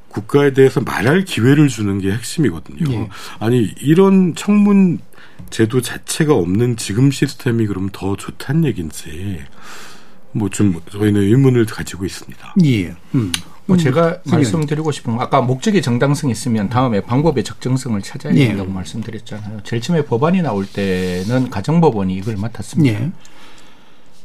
국가에 대해서 말할 기회를 주는 게 핵심이거든요. 예. 아니 이런 청문 제도 자체가 없는 지금 시스템이 그럼 더 좋다는 얘기인지 뭐 좀 저희는 의문을 가지고 있습니다. 예. 음. 뭐 제가 음. 말씀드리고 싶은 건 아까 목적의 정당성이 있으면 다음에 방법의 적정성을 찾아야 예. 된다고 예. 말씀드렸잖아요. 제일 처음에 법안이 나올 때는 가정법원이 이걸 맡았습니다. 예.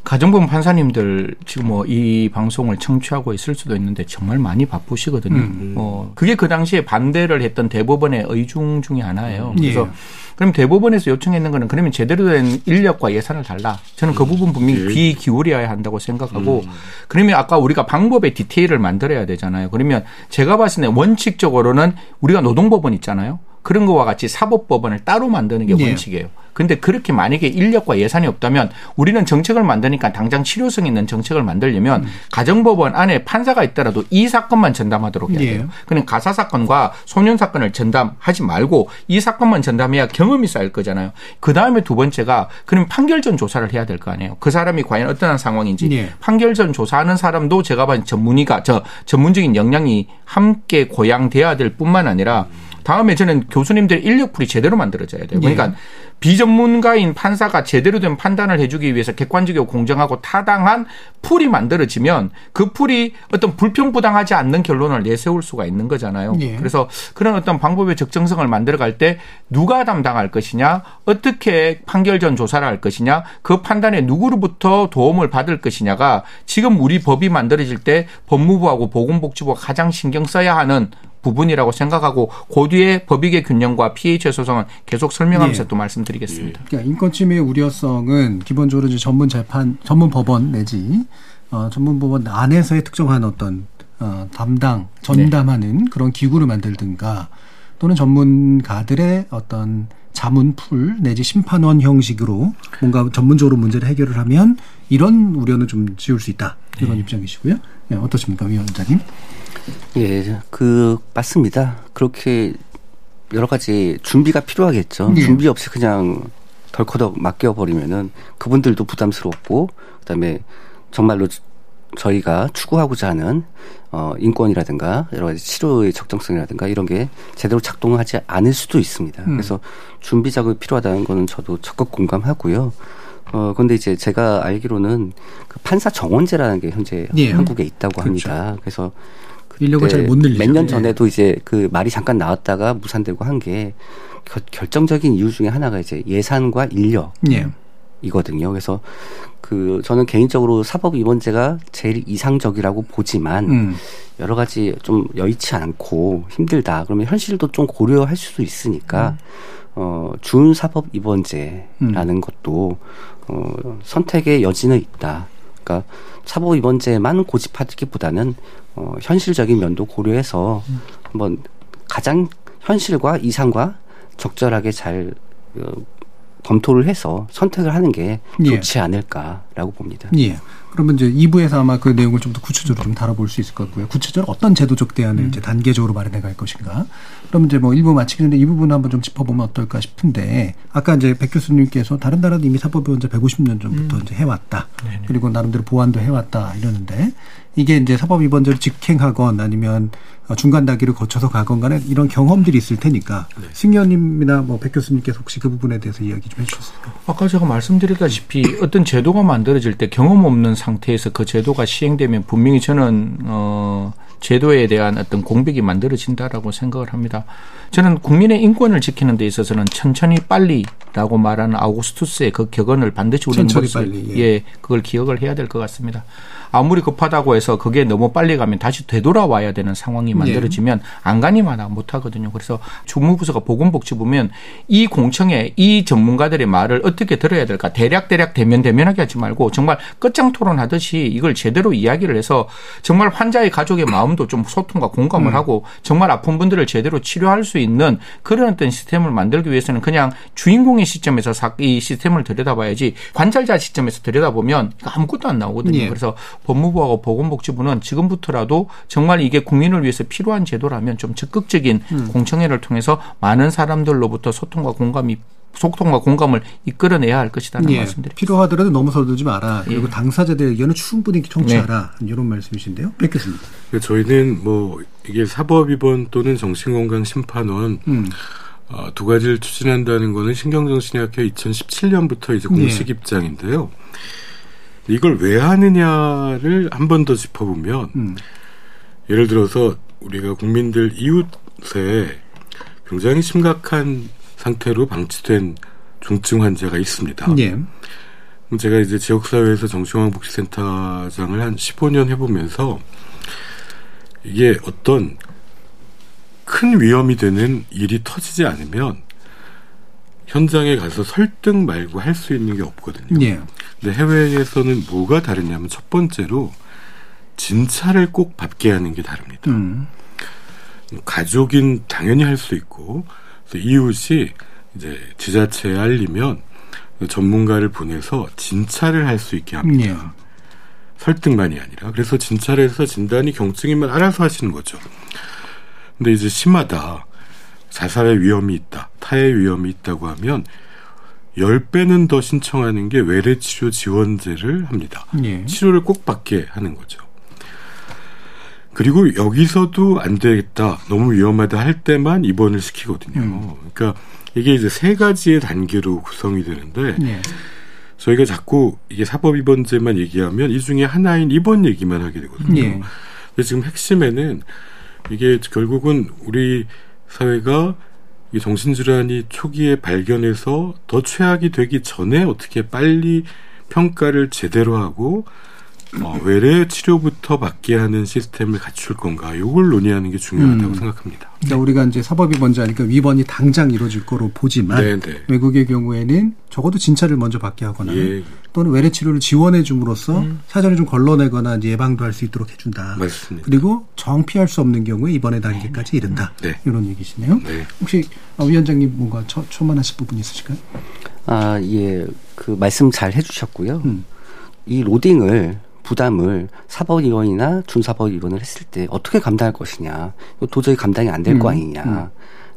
가정법 판사님들 지금 뭐 이 방송을 청취하고 있을 수도 있는데 정말 많이 바쁘시거든요. 음. 어, 그게 그 당시에 반대를 했던 대법원의 의중 중에 하나예요. 그래서 예. 그럼 대법원에서 요청했는 거는 그러면 제대로 된 인력과 예산을 달라. 저는 그 부분 분명히 귀 예. 기울여야 한다고 생각하고 음. 그러면 아까 우리가 방법의 디테일을 만들어야 되잖아요. 그러면 제가 봤을 때 원칙적으로는 우리가 노동법원 있잖아요. 그런 거와 같이 사법법원을 따로 만드는 게 네. 원칙이에요. 근데 그렇게 만약에 인력과 예산이 없다면 우리는 정책을 만드니까 당장 실효성 있는 정책을 만들려면 음. 가정법원 안에 판사가 있더라도 이 사건만 전담하도록 해야 돼요. 예. 그냥 가사 사건과 소년 사건을 전담하지 말고 이 사건만 전담해야 경험이 쌓일 거잖아요. 그 다음에 두 번째가 그럼 판결 전 조사를 해야 될 거 아니에요. 그 사람이 과연 어떠한 상황인지 예. 판결 전 조사하는 사람도 제가 봐는 전문의가 저 전문적인 역량이 함께 고양돼야 될 뿐만 아니라 다음에 저는 교수님들 인력풀이 제대로 만들어져야 돼요. 그러니까 예. 비전문가인 판사가 제대로 된 판단을 해주기 위해서 객관적이고 공정하고 타당한 풀이 만들어지면 그 풀이 어떤 불평부당하지 않는 결론을 내세울 수가 있는 거잖아요. 예. 그래서 그런 어떤 방법의 적정성을 만들어갈 때 누가 담당할 것이냐, 어떻게 판결 전 조사를 할 것이냐, 그 판단에 누구로부터 도움을 받을 것이냐가 지금 우리 법이 만들어질 때 법무부하고 보건복지부가 가장 신경 써야 하는 부분이라고 생각하고 고뒤의 법익의 균형과 PH 소송은 계속 설명하면서 예. 또 말씀드리겠습니다. 예. 그러니까 인권 침해 우려성은 기본적으로 이제 전문 재판, 전문 법원 내지 어, 전문 법원 안에서의 특정한 어떤 어, 담당, 전담하는 네. 그런 기구를 만들든가 또는 전문가들의 어떤 자문풀 내지 심판원 형식으로 뭔가 전문적으로 문제를 해결을 하면 이런 우려는 좀 지울 수 있다 이런 네. 입장이시고요. 네, 어떻습니까, 위원장님? 예, 그 맞습니다. 그렇게 여러 가지 준비가 필요하겠죠. 네. 준비 없이 그냥 덜커덕 맡겨버리면은 그분들도 부담스럽고 그다음에 정말로 저희가 추구하고자 하는 어 인권이라든가 여러 가지 치료의 적정성이라든가 이런 게 제대로 작동하지 않을 수도 있습니다. 음. 그래서 준비 작업이 필요하다는 거는 저도 적극 공감하고요. 어 근데 이제 제가 알기로는 그 판사 정원제라는 게 현재 예. 한국에 있다고 그렇죠. 합니다. 그래서 인력을 잘 못 늘리죠. 몇 년 전에도 이제 그 말이 잠깐 나왔다가 무산되고 한 게 결정적인 이유 중에 하나가 이제 예산과 인력. 예. 이거든요. 그래서 그 저는 개인적으로 사법 입원제가 제일 이상적이라고 보지만 음. 여러 가지 좀 여의치 않고 힘들다. 그러면 현실도 좀 고려할 수도 있으니까 음. 어 준 사법 입원제라는 음. 것도 어 선택의 여지는 있다. 그러니까 사법 입원제만 고집하기보다는 어, 현실적인 면도 고려해서 음. 한번 가장 현실과 이상과 적절하게 잘 어, 검토를 해서 선택을 하는 게 예. 좋지 예. 않을까라고 봅니다. 예. 그러면 이제 2부에서 아마 그 내용을 좀 더 구체적으로 좀 다뤄볼 수 있을 것 같고요. 구체적으로 어떤 제도적 대안을 음. 이제 단계적으로 마련해 갈 것인가. 그럼 이제 뭐 1부 마치기 전에 이 부분 한번 좀 짚어보면 어떨까 싶은데 아까 이제 백 교수님께서 다른 나라도 이미 사법이 언제 150년 전부터 음. 이제 해왔다. 네네. 그리고 나름대로 보완도 해왔다 이러는데 이게 이제 사법 위반제를 직행하건 아니면 중간 단계를 거쳐서 가건 간에 이런 경험들이 있을 테니까 네. 승현님이나 뭐 백 교수님께서 혹시 그 부분에 대해서 이야기 좀 해주셨을까요? 아까 제가 말씀드렸다시피 어떤 제도가 만들어질 때 경험 없는 상태에서 그 제도가 시행되면 분명히 저는 어 제도에 대한 어떤 공백이 만들어진다라고 생각을 합니다. 저는 국민의 인권을 지키는 데 있어서는 천천히 빨리라고 말하는 아우구스투스의 그 격언을 반드시 우리는 머릿속에 예. 예, 그걸 기억을 해야 될 것 같습니다. 아무리 급하다고 해서 그게 너무 빨리 가면 다시 되돌아와야 되는 상황이 만들어지면 네. 안간힘하다 못하거든요. 그래서 주무부서가 보건복지부면 이 공청회 이 전문가들의 말을 어떻게 들어야 될까 대략 대략 대면 대면하게 하지 말고 정말 끝장 토론하듯이 이걸 제대로 이야기를 해서 정말 환자의 가족의 마음도 좀 소통과 공감을 음. 하고 정말 아픈 분들을 제대로 치료할 수 있는 그런 어떤 시스템을 만들기 위해서는 그냥 주인공의 시점에서 이 시스템을 들여다봐야지 관찰자 시점에서 들여다보면 아무것도 안 나오거든요. 예. 그래서 법무부하고 보건복지부는 지금부터라도 정말 이게 국민을 위해서 필요한 제도라면 좀 적극적인 음. 공청회를 통해서 많은 사람들로부터 소통과 공감이 소통과 공감을 이끌어내야 할 것이다는 예, 말씀드립니다. 필요하더라도 너무 서두르지 마라. 예. 그리고 당사자들 의견은 충분히 청취하라. 네. 이런 말씀이신데요. 뵙겠습니다. 네, 저희는 뭐 이게 사법위반 또는 정신건강심판원 음. 어, 두 가지를 추진한다는 거는 신경정신의학회 2017년부터 이제 공식 예. 입장인데요. 이걸 왜 하느냐를 한 번 더 짚어보면 음. 예를 들어서 우리가 국민들 이웃에 굉장히 심각한 상태로 방치된 중증 환자가 있습니다. 예. 제가 이제 지역사회에서 정신건강복지센터장을 한 15년 해보면서 이게 어떤 큰 위험이 되는 일이 터지지 않으면 현장에 가서 설득 말고 할 수 있는 게 없거든요. 예. 근데 해외에서는 뭐가 다르냐면 첫 번째로 진찰을 꼭 받게 하는 게 다릅니다. 음. 가족인 당연히 할 수 있고 이웃이 이제 지자체에 알리면 전문가를 보내서 진찰을 할 수 있게 합니다. 예. 설득만이 아니라 그래서 진찰해서 진단이 경증이면 알아서 하시는 거죠. 근데 이제 심하다. 자살의 위험이 있다. 타의 위험이 있다고 하면 10배는 더 신청하는 게 외래치료 지원제를 합니다. 예. 치료를 꼭 받게 하는 거죠. 그리고 여기서도 안 되겠다. 너무 위험하다 할 때만 입원을 시키거든요. 음. 그러니까 이게 이제 세 가지의 단계로 구성이 되는데 예. 저희가 자꾸 이게 사법 입원제만 얘기하면 이 중에 하나인 입원 얘기만 하게 되거든요. 예. 근데 지금 핵심에는 이게 결국은 우리 사회가 이 정신질환이 초기에 발견해서 더 최악이 되기 전에 어떻게 빨리 평가를 제대로 하고 어, 외래 치료부터 받게 하는 시스템을 갖출 건가 요걸 논의하는 게 중요하다고 음. 생각합니다. 그러니까 우리가 이제 사법이 먼저 하니까 위반이 당장 이루어질 거로 보지만 네, 네. 외국의 경우에는 적어도 진찰을 먼저 받게 하거나 예, 또는 외래 치료를 지원해 줌으로써 사전에 좀 걸러내거나 예방도 할 수 있도록 해준다. 맞습니다. 그리고 정피할 수 없는 경우에 입원의 단계까지 이른다. 네. 이런 얘기시네요. 네. 혹시 어, 위원장님 뭔가 초, 초만하실 부분 있으실까요? 아, 예. 그 말씀 잘 해주셨고요. 음. 이 로딩을 부담을 사법위원이나 준사법위원을 했을 때 어떻게 감당할 것이냐. 이거 도저히 감당이 안 될거 음, 아니냐.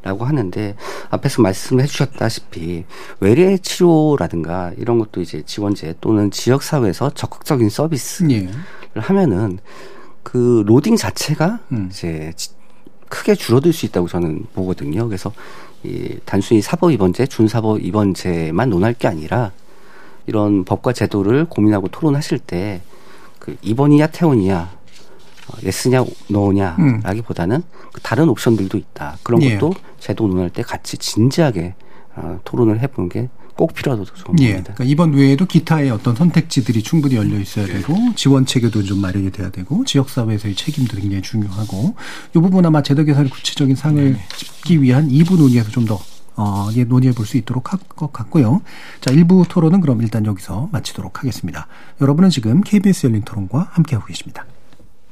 라고 하는데 앞에서 말씀해 주셨다시피 외래 치료라든가 이런 것도 이제 지원제 또는 지역 사회에서 적극적인 서비스를 예. 하면은 그 로딩 자체가 음. 이제 지- 크게 줄어들 수 있다고 저는 보거든요. 그래서 이 단순히 사법 입원제, 준사법 입원제만 논할 게 아니라 이런 법과 제도를 고민하고 토론하실 때 그 입원이냐 퇴원이냐 어, 예스냐 노냐라기보다는 그 다른 옵션들도 있다. 그런 예. 것도 제도 논할 때 같이 진지하게 어, 토론을 해보는 게 꼭 필요하다고 저는 예. 봅니다. 그러니까 이번 외에도 기타의 어떤 선택지들이 충분히 열려 있어야 네. 되고 지원 체계도 좀 마련이 돼야 되고 지역 사회에서의 책임도 굉장히 중요하고 이 부분 아마 제도 개선의 구체적인 상을 짚기 위한 2부 논의에서 좀더 어, 예, 논의해 볼 수 있도록 할 것 같고요. 자, 1부 토론은 그럼 일단 여기서 마치도록 하겠습니다. 여러분은 지금 KBS 열린 토론과 함께하고 계십니다.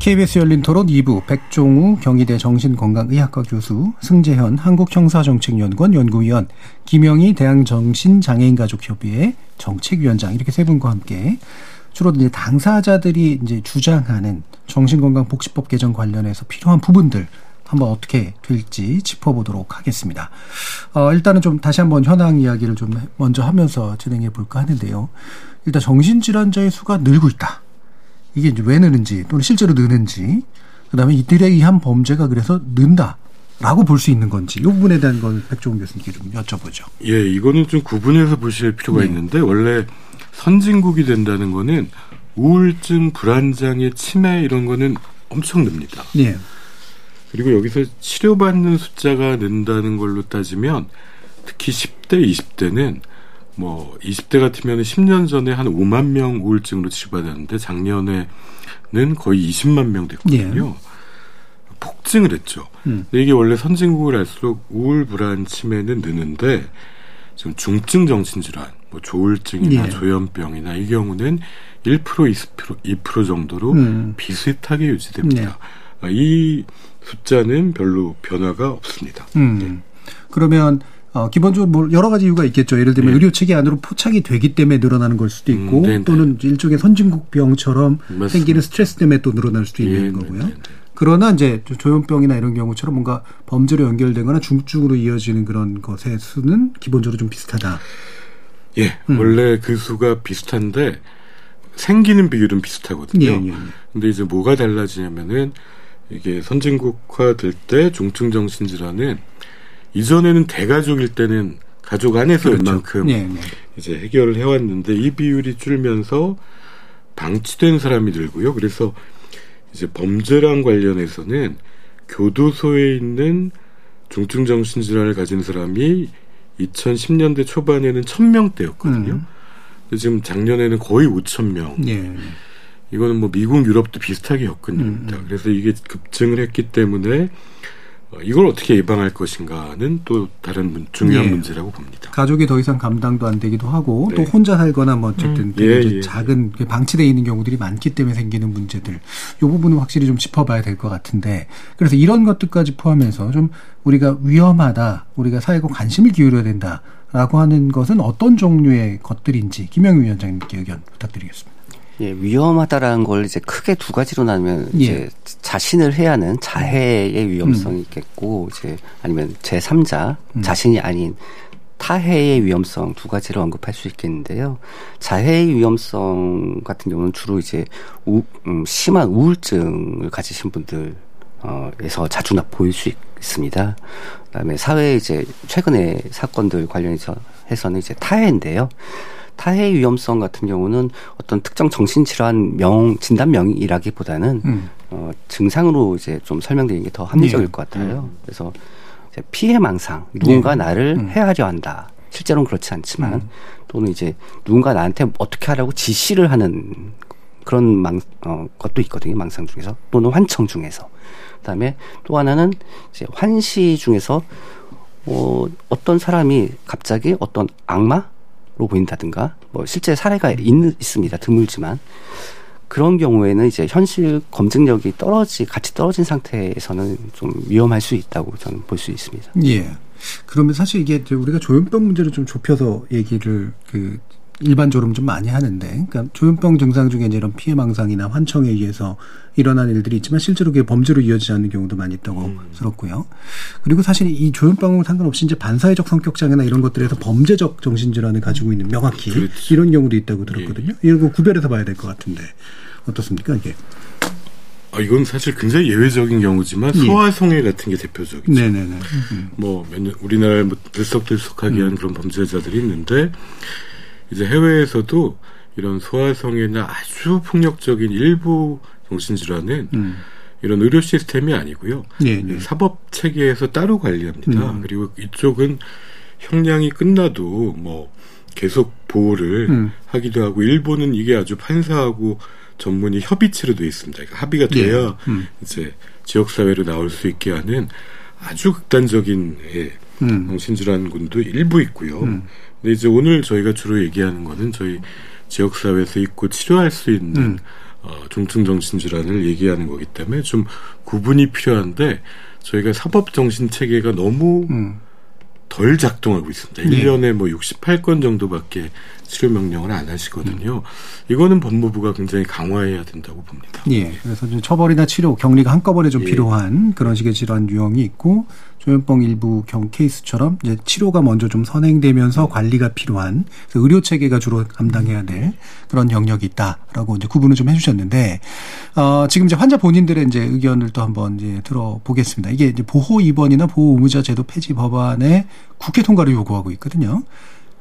KBS 열린 토론 2부 백종우 경희대 정신건강의학과 교수, 승재현 한국형사정책연구원 연구위원, 김영희 대한정신장애인가족협의회 정책위원장 이렇게 세 분과 함께 주로 이제 당사자들이 이제 주장하는 정신건강복지법 개정 관련해서 필요한 부분들 한번 어떻게 될지 짚어보도록 하겠습니다. 어, 일단은 좀 다시 한번 현황 이야기를 좀 먼저 하면서 진행해 볼까 하는데요. 일단 정신질환자의 수가 늘고 있다. 이게 이제 왜 느는지 또는 실제로 느는지 그다음에 이들에 의한 범죄가 그래서 는다 라고 볼 수 있는 건지 이 부분에 대한 건 백종원 교수님께 좀 여쭤보죠. 예, 이거는 좀 구분해서 보실 필요가 네. 있는데 원래 선진국이 된다는 거는 우울증, 불안장애, 치매 이런 거는 엄청 늡니다. 예. 그리고 여기서 치료받는 숫자가 는다는 걸로 따지면 특히 10대, 20대는 뭐 20대 같으면 10년 전에 한 5만 명 우울증으로 치료받았는데 작년에는 거의 20만 명 됐거든요. 폭증을 했죠. 음. 근데 이게 원래 선진국을 할수록 우울, 불안, 치매는 느는데 지금 중증 정신 질환, 뭐 조울증이나 예. 조현병이나 이 경우는 1% 2% 2% 정도로 음. 비슷하게 유지됩니다. 아, 이 숫자는 별로 변화가 없습니다. 음. 그러면 어, 기본적으로 뭐 여러 가지 이유가 있겠죠. 예를 들면 예. 의료 체계 안으로 포착이 되기 때문에 늘어나는 걸 수도 있고 음, 네네. 또는 일종의 선진국 병처럼 맞습니다. 생기는 스트레스 때문에 또 늘어날 수도 있는 예, 거고요. 네네. 그러나 이제 조현병이나 이런 경우처럼 뭔가 범죄로 연결되거나 중증으로 이어지는 그런 것의 수는 기본적으로 좀 비슷하다. 예, 음. 원래 그 수가 비슷한데 생기는 비율은 비슷하거든요. 예, 예, 예. 근데 이제 뭐가 달라지냐면은 이게 선진국화 될 때 중증 정신 질환은 이전에는 대가족일 때는 가족 안에서 그렇죠. 웬만큼 네, 네. 이제 해결을 해왔는데 이 비율이 줄면서 방치된 사람이 늘고요. 그래서 이제 범죄랑 관련해서는 교도소에 있는 중증 정신 질환을 가진 사람이 2010년대 초반에는 1000명대였거든요. 음. 지금 작년에는 거의 5,000명. 예. 이거는 뭐 미국, 유럽도 비슷하게 겪은 일입니다. 음. 그래서 이게 급증을 했기 때문에 어, 이걸 어떻게 예방할 것인가는 또 다른 중요한 예. 문제라고 봅니다. 가족이 더 이상 감당도 안 되기도 하고 네. 또 혼자 살거나 뭐 어쨌든 음. 예, 예. 작은 방치돼 있는 경우들이 많기 때문에 생기는 문제들. 이 부분은 확실히 좀 짚어봐야 될 것 같은데 그래서 이런 것들까지 포함해서 좀 우리가 위험하다, 우리가 사회가 관심을 기울여야 된다라고 하는 것은 어떤 종류의 것들인지 김영희 위원장님께 의견 부탁드리겠습니다. 예, 위험하다라는 걸 이제 크게 두 가지로 나누면 예. 이제 자신을 해야 하는 자해의 위험성이 음. 있겠고 이제 아니면 제3자 음. 자신이 아닌 타해의 위험성 두 가지를 언급할 수 있겠는데요. 자해의 위험성 같은 경우는 주로 이제 우, 음, 심한 우울증을 가지신 분들 어에서 자주 나 보일 수 있습니다. 그다음에 사회 이제 최근에 사건들 관련해서 해서는 이제 타해인데요. 타해 위험성 같은 경우는 어떤 특정 정신질환 명 진단명이라기보다는 음. 어, 증상으로 이제 좀 설명드리는 게 더 합리적일 네. 것 같아요. 음. 그래서 이제 피해 망상 누군가 네. 나를 음. 해하려 한다. 실제로는 그렇지 않지만 음. 또는 이제 누군가 나한테 어떻게 하라고 지시를 하는 그런 망 어, 것도 있거든요. 망상 중에서 또는 환청 중에서 그다음에 또 하나는 이제 환시 중에서 어, 어떤 사람이 갑자기 어떤 악마 로 보인다든가 뭐 실제 사례가 있, 있습니다. 드물지만 그런 경우에는 이제 현실 검증력이 떨어지 같이 떨어진 상태에서는 좀 위험할 수 있다고 저는 볼 수 있습니다. 예. 그러면 사실 이게 우리가 조현병 문제를 좀 좁혀서 얘기를 그 일반적으로 좀 많이 하는데, 그러니까 조현병 증상 중에 이제 이런 피해망상이나 환청에 의해서 일어난 일들이 있지만 실제로 그게 범죄로 이어지지 않는 경우도 많이 있다고 음. 들었고요. 그리고 사실 이 조현병하고 상관없이 이제 반사회적 성격 장애나 이런 것들에서 범죄적 정신 질환을 가지고 있는 명확히 그렇지. 이런 경우도 있다고 들었거든요. 예. 이런 거 구별해서 봐야 될 것 같은데 어떻습니까 이게? 아, 이건 사실 굉장히 예외적인 경우지만 예. 소아성애 같은 게 대표적이죠. 네네네. 음. 뭐, 우리나라에 뭐 들썩들썩하게 음. 한 그런 범죄자들이 있는데 이제 해외에서도 이런 소아성애나 아주 폭력적인 일부 정신질환은 음. 이런 의료 시스템이 아니고요. 네, 네. 사법 체계에서 따로 관리합니다. 음. 그리고 이쪽은 형량이 끝나도 뭐 계속 보호를 음. 하기도 하고 일본은 이게 아주 판사하고 전문이 협의체로 돼 있습니다. 그러니까 합의가 예. 돼야 네. 이제 지역 사회로 나올 수 있게 하는 아주 극단적인 예, 음. 정신질환군도 일부 있고요. 음. 근데 이제 오늘 저희가 주로 얘기하는 거는 저희 지역 사회에서 있고 치료할 수 있는 음. 어, 중증 정신 질환을 얘기하는 거기 때문에 좀 구분이 필요한데 저희가 사법 정신 체계가 너무 음. 덜 작동하고 있습니다. 네. 1년에 뭐 68건 정도밖에 치료 명령을 안 하시거든요. 음. 이거는 법무부가 굉장히 강화해야 된다고 봅니다. 예. 그래서 처벌이나 치료, 격리가 한꺼번에 좀 예. 필요한 그런 식의 질환 유형이 있고 조현병 일부 경 케이스처럼 이제 치료가 먼저 좀 선행되면서 관리가 필요한 의료 체계가 주로 감당해야 될 그런 영역이 있다라고 이제 구분을 좀 해주셨는데 어, 지금 이제 환자 본인들의 이제 의견을 또 한번 이제 들어보겠습니다. 이게 이제 보호 입원이나 보호 의무자 제도 폐지 법안에 국회 통과를 요구하고 있거든요.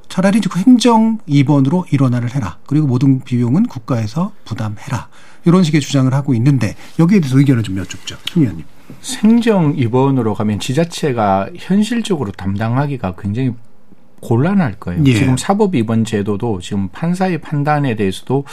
차라리 그 행정 입원으로 일원화를 해라. 그리고 모든 비용은 국가에서 부담해라. 이런 식의 주장을 하고 있는데 여기에 대해서 의견을 좀 여쭙죠. 김 의원님. 생정 입원으로 가면 지자체가 현실적으로 담당하기가 굉장히 곤란할 거예요. 예. 지금 사법 입원 제도도 지금 판사의 판단에 대해서도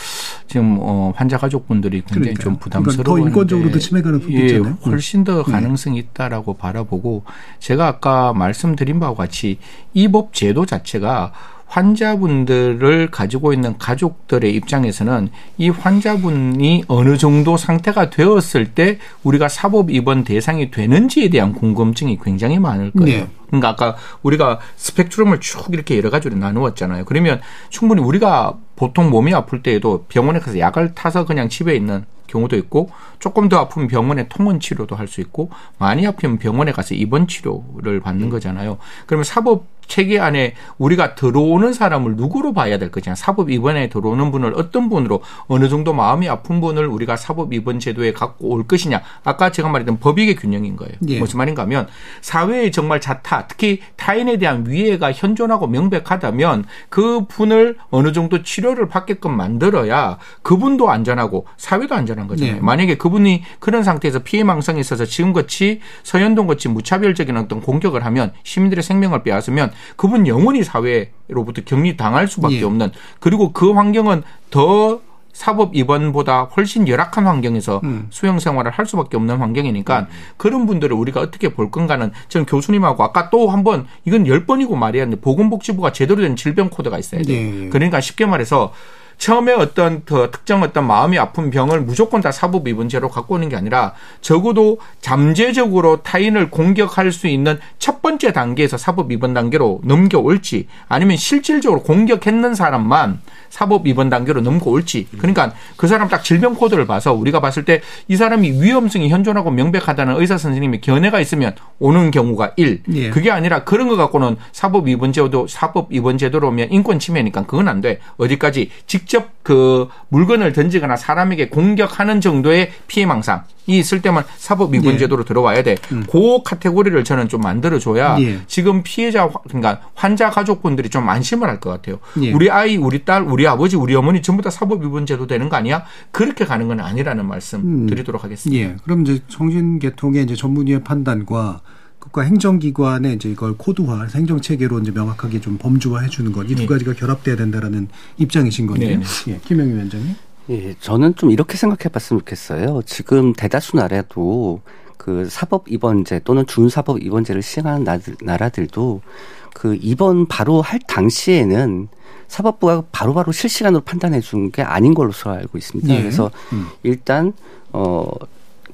지금 어 환자 가족분들이 굉장히 그러니까요. 좀 부담스러워. 그러니까 더 인권적으로도 침해가 예, 훨씬 더 음. 가능성이 있다라고 바라보고 제가 아까 말씀드린 바와 같이 이 법 제도 자체가 환자분들을 가지고 있는 가족들의 입장에서는 이 환자분이 어느 정도 상태가 되었을 때 우리가 사법 입원 대상이 되는지에 대한 궁금증이 굉장히 많을 거예요. 네. 그러니까 아까 우리가 스펙트럼을 쭉 이렇게 여러 가지로 나누었잖아요. 그러면 충분히 우리가 보통 몸이 아플 때에도 병원에 가서 약을 타서 그냥 집에 있는 경우도 있고 조금 더 아프면 병원에 통원 치료도 할 수 있고 많이 아프면 병원에 가서 입원 치료를 받는 거잖아요. 그러면 사법 체계 안에 우리가 들어오는 사람을 누구로 봐야 될 거냐. 사법 입원에 들어오는 분을 어떤 분으로 어느 정도 마음이 아픈 분을 우리가 사법 입원 제도에 갖고 올 것이냐. 아까 제가 말했던 법익의 균형인 거예요. 예. 무슨 말인가 하면 사회에 정말 자타, 특히 타인에 대한 위해가 현존하고 명백하다면 그 분을 어느 정도 치료를 받게끔 만들어야 그분도 안전하고 사회도 안전한 거잖아요. 예. 만약에 그분이 그런 상태에서 피해망상에 있어서 지금같이 서현동 같이 무차별적인 어떤 공격을 하면 시민들의 생명을 빼앗으면 그분 영원히 사회로부터 격리 당할 수밖에 예. 없는 그리고 그 환경은 더 사법 입원보다 훨씬 열악한 환경에서 음. 수영 생활을 할 수밖에 없는 환경이니까 음. 그런 분들을 우리가 어떻게 볼 건가는 저는 교수님하고 아까 또 한 번 이건 열 번이고 하는데 보건복지부가 제대로 된 질병 코드가 있어야 돼요. 네. 그러니까 쉽게 말해서 처음에 어떤 더 특정 어떤 마음이 아픈 병을 무조건 다 사법 입원제로 갖고 오는 게 아니라 적어도 잠재적으로 타인을 공격할 수 있는 첫 번째 단계에서 사법 입원 단계로 넘겨올지 아니면 실질적으로 공격했는 사람만 사법 입원 단계로 넘겨올지 그러니까 그 사람 딱 질병 코드를 봐서 우리가 봤을 때 이 사람이 위험성이 현존하고 명백하다는 의사 선생님의 견해가 있으면 오는 경우가 1. 예. 그게 아니라 그런 거 갖고는 사법 입원 제도 사법 입원 제도로 오면 인권 침해니까 그건 안 돼. 어디까지 직 직접 그 물건을 던지거나 사람에게 공격하는 정도의 피해 망상이 있을 때만 사법 위반제도로 예. 들어와야 돼. 음. 그 카테고리를 저는 좀 만들어 줘야 예. 지금 피해자 그러니까 환자 가족분들이 좀 안심을 할 것 같아요. 예. 우리 아이, 우리 딸, 우리 아버지, 우리 어머니 전부 다 사법 위반제도 되는 거 아니야? 그렇게 가는 건 아니라는 말씀 음. 드리도록 하겠습니다. 예. 그럼 이제 정신 계통의 이제 전문의의 판단과 국가 행정기관에 이제 이걸 코드화, 행정 체계로 이제 명확하게 좀 범주화해 주는 것, 이두 네. 가지가 결합돼야 된다라는 입장이신 건데요. 네. 네. 예, 김영희 위원장님. 예, 저는 좀 이렇게 생각해 봤으면 좋겠어요. 지금 대다수 나라도 그 사법 입원제 또는 준사법 입원제를 시행하는 나라들도 그 입원 바로 할 당시에는 사법부가 바로바로 바로 실시간으로 판단해 준 게 아닌 걸로 알고 있습니다. 네. 그래서 음. 일단 어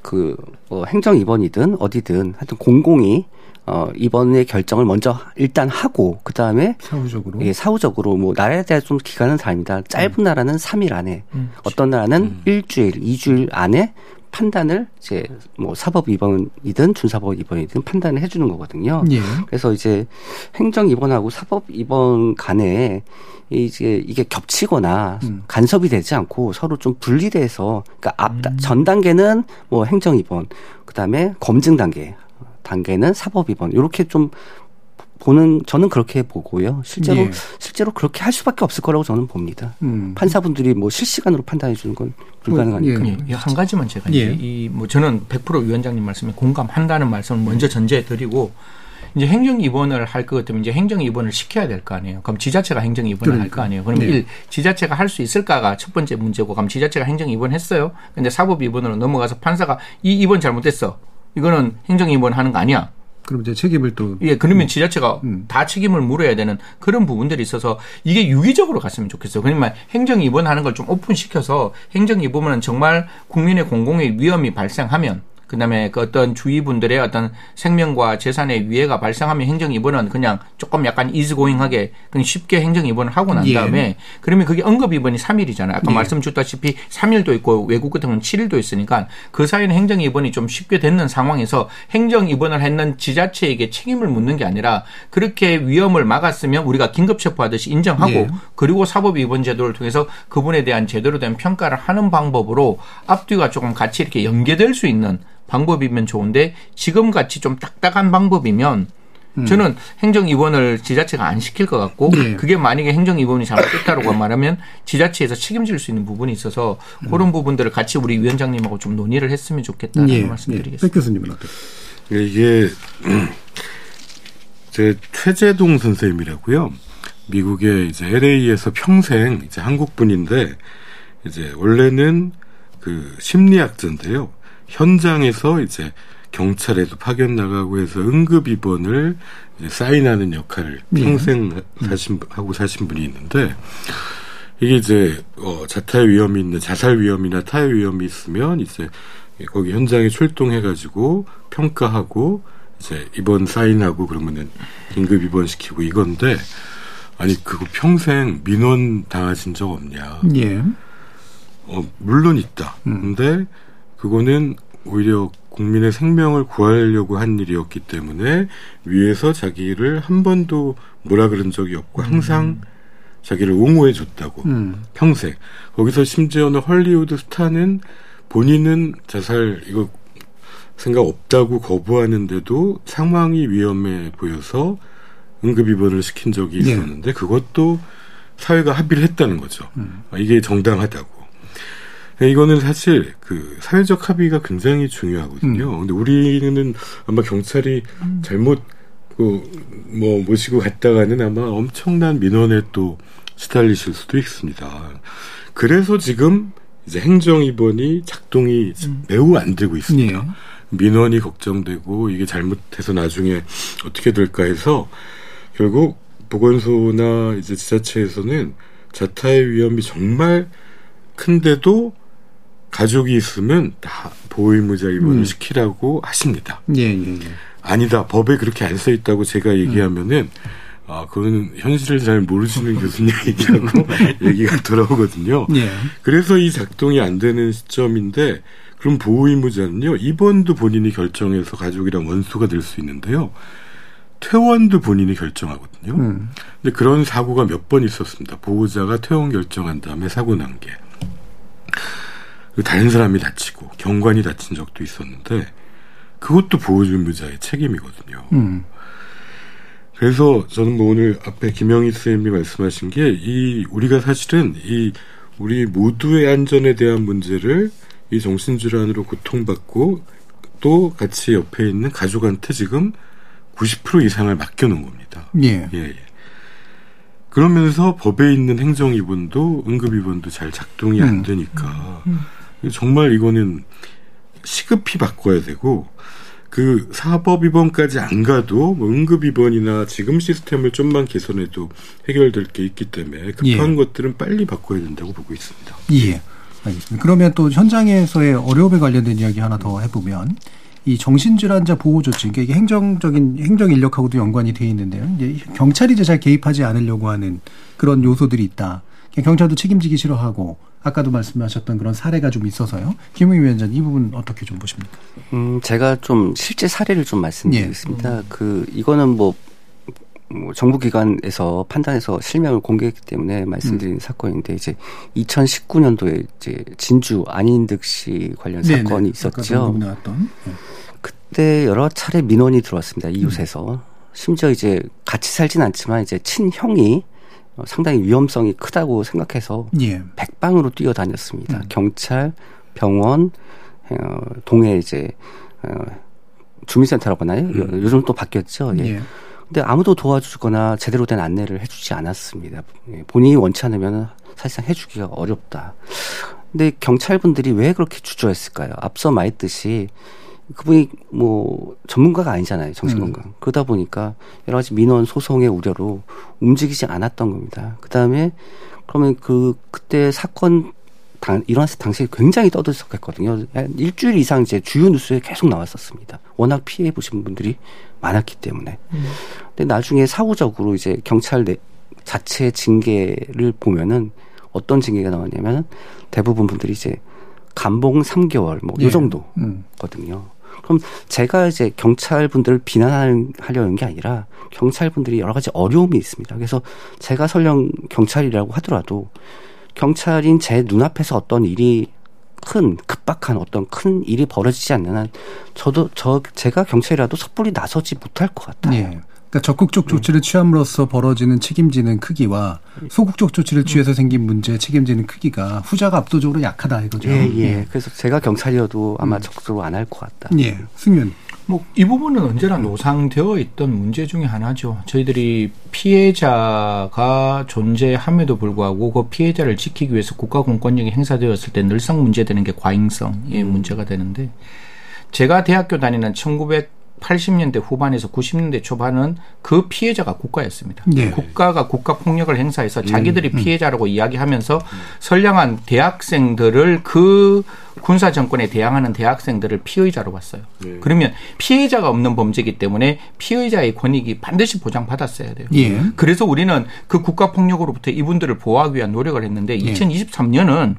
그 어, 행정 입원이든 어디든 하여튼 공공이 어, 이번의 결정을 먼저 일단 하고, 그 다음에. 사후적으로. 예, 사후적으로, 뭐, 나라에 대한 좀 기간은 다릅니다. 짧은 음. 나라는 3일 안에, 음. 어떤 나라는 음. 일주일, 2주일 안에 판단을 이제 뭐 사법 입원이든 준사법 입원이든 판단을 해주는 거거든요. 예. 그래서 이제 행정 입원하고 사법 입원 간에 이제 이게 겹치거나 음. 간섭이 되지 않고 서로 좀 분리돼서 그러니까 앞 음. 전 단계는 뭐 행정 입원, 그다음에 검증 단계, 단계는 사법 입원 이렇게 좀 보는 저는 그렇게 보고요. 실제로 예. 실제로 그렇게 할 수밖에 없을 거라고 저는 봅니다. 음. 판사분들이 뭐 실시간으로 판단해 주는 건 불가능하니까. 뭐, 예. 예. 한 가지만 제가 예. 이뭐 저는 100% 위원장님 말씀에 공감한다는 말씀을 먼저 전제해 드리고 이제 행정 입원을 할 것 같으면 이제 행정 입원을 시켜야 될 거 아니에요. 그럼 지자체가 행정 입원을 그러니까. 할거 아니에요. 그러면 네. 일 지자체가 할 수 있을까가 첫 번째 문제고 그럼 지자체가 행정 입원했어요. 근데 사법 입원으로 넘어가서 판사가 이 입원 잘못됐어. 이거는 행정 입원하는 거 아니야. 그럼 이제 책임을 또 예, 그러면 지자체가 음. 다 책임을 물어야 되는 그런 부분들이 있어서 이게 유기적으로 갔으면 좋겠어요. 그러면 행정 입원하는 걸 좀 오픈시켜서 행정 입원은 정말 국민의 공공의 위험이 발생하면 그다음에 그 어떤 주위 분들의 어떤 생명과 재산의 위해가 발생하면 행정 입원은 그냥 조금 약간 이즈고잉하게 그냥 쉽게 행정 입원을 하고 난 예. 다음에 예. 그러면 그게 응급 입원이 3일이잖아요. 아까 예. 말씀 주셨다시피 3일도 있고 외국 같은 경우는 7일도 있으니까 그 사이는 행정 입원이 좀 쉽게 됐는 상황에서 행정 입원을 했는 지자체에게 책임을 묻는 게 아니라 그렇게 위험을 막았으면 우리가 긴급 체포하듯이 인정하고 예. 그리고 사법 입원 제도를 통해서 그분에 대한 제대로 된 평가를 하는 방법으로 앞뒤가 조금 같이 이렇게 연계될 수 있는 방법이면 좋은데 지금 같이 좀 딱딱한 방법이면 음. 저는 행정 입원을 지자체가 안 시킬 것 같고 네. 그게 만약에 행정 입원이 잘못됐다고 <coughs> 말하면 지자체에서 책임질 수 있는 부분이 있어서 음. 그런 부분들을 같이 우리 위원장님하고 좀 논의를 했으면 좋겠다는 네. 말씀드리겠습니다. 백 교수님은 어떻게? 이게 <clears throat> 제 최재동 선생님이라고요. 미국의 이제 LA에서 평생 이제 한국 분인데 이제 원래는 그 심리학자인데요. 현장에서 이제 경찰에도 파견 나가고 해서 응급 입원을 사인하는 역할을 네. 평생 사신 하고 사신 분이 있는데 이게 이제 어 자살 위험이 있는 자살 위험이나 타해 위험이 있으면 이제 거기 현장에 출동해 가지고 평가하고 이제 입원 사인하고 그러면은 긴급 입원시키고 이건데 아니 그거 평생 민원 당하신 적 없냐? 예. 어, 물론 있다. 음. 근데 그거는 오히려 국민의 생명을 구하려고 한 일이었기 때문에 위에서 자기를 한 번도 뭐라 그런 적이 없고 항상 음. 자기를 옹호해 줬다고 음. 평생 거기서 심지어는 헐리우드 스타는 본인은 자살 이거 생각 없다고 거부하는데도 상황이 위험해 보여서 응급 입원을 시킨 적이 네. 있었는데 네. 그것도 사회가 합의를 했다는 거죠. 음. 이게 정당하다고. 이거는 사실 그 사회적 합의가 굉장히 중요하거든요. 음. 근데 우리는 아마 경찰이 음. 잘못 그뭐 모시고 갔다가는 아마 엄청난 민원에 또 시달리실 수도 있습니다. 그래서 지금 이제 행정 입원이 작동이 음. 매우 안 되고 있습니다. 예. 민원이 걱정되고 이게 잘못해서 나중에 어떻게 될까 해서 결국 보건소나 이제 지자체에서는 자타의 위험이 정말 큰데도 가족이 있으면 다 보호의무자 입원을 음. 시키라고 하십니다. 예, 예, 예. 아니다. 법에 그렇게 안 써 있다고 제가 얘기하면은 음. 아, 그거는 현실을 잘 모르시는 교수님 얘기하고 <laughs> 얘기가 돌아오거든요. 예. 그래서 이 작동이 안 되는 시점인데 그럼 보호의무자는요 입원도 본인이 결정해서 가족이랑 원수가 될 수 있는데요. 퇴원도 본인이 결정하거든요. 음. 근데 그런 사고가 몇 번 있었습니다. 보호자가 퇴원 결정한 다음에 사고 난 게. 다른 사람이 다치고 경관이 다친 적도 있었는데 그것도 보호의무자의 책임이거든요. 음. 그래서 저는 뭐 오늘 앞에 김영희 선생님이 말씀하신 게 이 우리가 사실은 이 우리 모두의 안전에 대한 문제를 이 정신질환으로 고통받고 또 같이 옆에 있는 가족한테 지금 90% 이상을 맡겨놓은 겁니다. 예. 예, 예. 그러면서 법에 있는 행정입원도 응급입원도 잘 작동이 안 음. 되니까 음. 정말 이거는 시급히 바꿔야 되고 그 사법 입원까지 안 가도 뭐 응급 입원이나 지금 시스템을 좀만 개선해도 해결될 게 있기 때문에 급한 예. 것들은 빨리 바꿔야 된다고 보고 있습니다. 예. 알겠습니다. 그러면 또 현장에서의 어려움에 관련된 이야기 하나 더 해보면 이 정신질환자 보호 조치, 그러니까 이게 행정적인 행정 인력하고도 연관이 돼 있는데요. 이제 경찰이 이제 잘 개입하지 않으려고 하는 그런 요소들이 있다. 경찰도 책임지기 싫어하고 아까도 말씀하셨던 그런 사례가 좀 있어서요. 김웅 위원장 이 부분 어떻게 좀 보십니까? 음, 제가 좀 실제 사례를 좀 말씀드리겠습니다. 예. 그 이거는 뭐, 뭐 정부 기관에서 판단해서 실명을 공개했기 때문에 말씀드린 음. 사건인데 이제 2019년도에 이제 진주 안인득 씨 관련 네네. 사건이 있었죠. 네. 그때 여러 차례 민원이 들어왔습니다. 이웃에서. 음. 심지어 이제 같이 살진 않지만 이제 친형이 어, 상당히 위험성이 크다고 생각해서 예. 백방으로 뛰어다녔습니다. 음. 경찰, 병원, 어, 동해 이제 어, 주민센터라고 하나요? 음. 요즘 또 바뀌었죠. 예. 예. 근데 아무도 도와주거나 제대로 된 안내를 해주지 않았습니다. 예, 본인이 원치 않으면 사실상 해주기가 어렵다. 근데 경찰분들이 왜 그렇게 주저했을까요? 앞서 말했듯이 그분이 뭐 전문가가 아니잖아요 정신건강 음. 그러다 보니까 여러 가지 민원 소송의 우려로 움직이지 않았던 겁니다 그 다음에 그러면 그 그때 사건 당, 일어났을 당시에 굉장히 떠들썩했거든요 일주일 이상 이제 주요 뉴스에 계속 나왔었습니다 워낙 피해 보신 분들이 많았기 때문에 음. 근데 나중에 사후적으로 이제 경찰 내 자체 징계를 보면은 어떤 징계가 나왔냐면 대부분 분들이 이제 감봉 3개월 뭐요 예. 정도거든요. 음. 그럼 제가 이제 경찰 분들을 비난하려는 게 아니라 경찰 분들이 여러 가지 어려움이 있습니다. 그래서 제가 설령 경찰이라고 하더라도 경찰인 제 눈앞에서 어떤 일이 큰 급박한 어떤 큰 일이 벌어지지 않는 한 저도 저 제가 경찰이라도 섣불리 나서지 못할 것 같아요. 예. 그러니까 적극적 조치를 취함으로써 벌어지는 책임지는 크기와 소극적 조치를 취해서 생긴 문제 책임지는 크기가 후자가 압도적으로 약하다 이거죠. 예, 예. 예. 그래서 제가 경찰이어도 아마 음. 적극적으로 안 할 것 같다. 예. 승윤. 뭐 이 부분은 언제나 노상되어 있던 문제 중의 하나죠. 저희들이 피해자가 존재함에도 불구하고 그 피해자를 지키기 위해서 국가 공권력이 행사되었을 때 늘상 문제되는 게 과잉성의 문제가 되는데 제가 대학교 다니는 1900 80년대 후반에서 90년대 초반은 그 피해자가 국가였습니다. 네. 국가가 국가 폭력을 행사해서 음, 자기들이 음, 피해자라고 이야기하면서 선량한 대학생들을 그 군사 정권에 대항하는 대학생들을 피의자로 봤어요. 네. 그러면 피해자가 없는 범죄이기 때문에 피의자의 권익이 반드시 보장받았어야 돼요. 예. 그래서 우리는 그 국가 폭력으로부터 이분들을 보호하기 위한 노력을 했는데 2023년은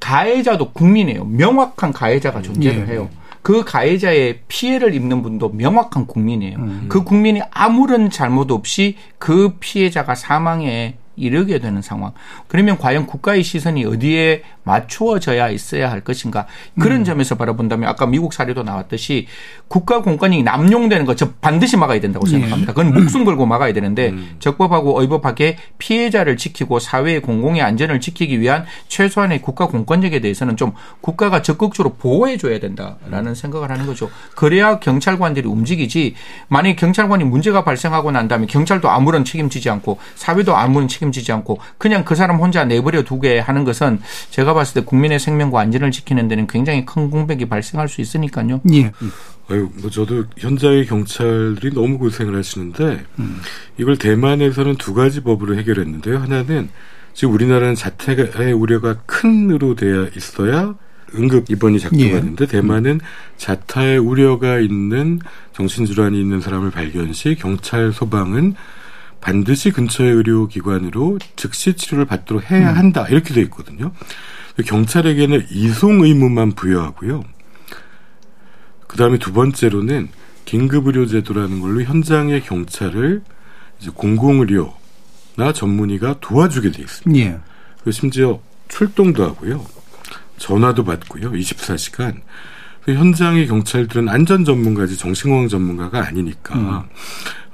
가해자도 국민이에요. 명확한 가해자가 존재를 예. 해요. 그 가해자의 피해를 입는 분도 명확한 국민이에요. 음. 그 국민이 아무런 잘못 없이 그 피해자가 사망에 이르게 되는 상황. 그러면 과연 국가의 시선이 어디에 맞추어져야 있어야 할 것인가. 그런 음. 점에서 바라본다면 아까 미국 사례도 나왔듯이 국가 공권이 남용되는 것, 저 반드시 막아야 된다고 예. 생각합니다. 그건 목숨 <clears throat> 걸고 막아야 되는데 음. 적법하고 의법하게 피해자를 지키고 사회의 공공의 안전을 지키기 위한 최소한의 국가 공권력에 대해서는 좀 국가가 적극적으로 보호해 줘야 된다라는 음. 생각을 하는 거죠. 그래야 경찰관들이 움직이지 만약 경찰관이 문제가 발생하고 난 다음에 경찰도 아무런 책임지지 않고 사회도 아무런 책임 지지 않고 그냥 그 사람 혼자 내버려 두게 하는 것은 제가 봤을 때 국민의 생명과 안전을 지키는 데는 굉장히 큰 공백이 발생할 수 있으니까요. 예. 아유, 뭐 저도 현장의 경찰들이 너무 고생을 하시는데 음. 이걸 대만에서는 두 가지 법으로 해결했는데요. 하나는 지금 우리나라는 자택의 우려가 큰으로 되어 있어야 응급 입원이 작동하는데 예. 대만은 자타의 우려가 있는 정신질환이 있는 사람을 발견 시 경찰 소방은 반드시 근처의 의료기관으로 즉시 치료를 받도록 해야 음. 한다 이렇게 돼 있거든요. 경찰에게는 이송 의무만 부여하고요. 그 다음에 두 번째로는 긴급의료제도라는 걸로 현장의 경찰을 이제 공공의료나 전문의가 도와주게 돼 있습니다. 예. 그 심지어 출동도 하고요. 전화도 받고요. 24시간. 그 현장의 경찰들은 안전 전문가지 정신건강 전문가가 아니니까 음.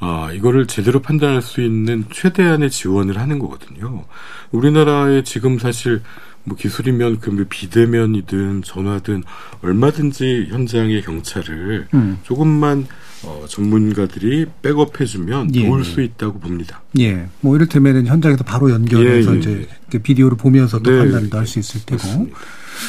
어, 이거를 제대로 판단할 수 있는 최대한의 지원을 하는 거거든요. 우리나라에 지금 사실 뭐 기술이면 그뭐 비대면이든 전화든 얼마든지 현장의 경찰을 음. 조금만 어, 전문가들이 백업해주면 예. 도울 수 있다고 봅니다. 예. 뭐 이를테면은 현장에서 바로 연결해서 예, 예. 이제 그 비디오를 보면서 또 네. 판단도 할 수 있을 테고. 맞습니다.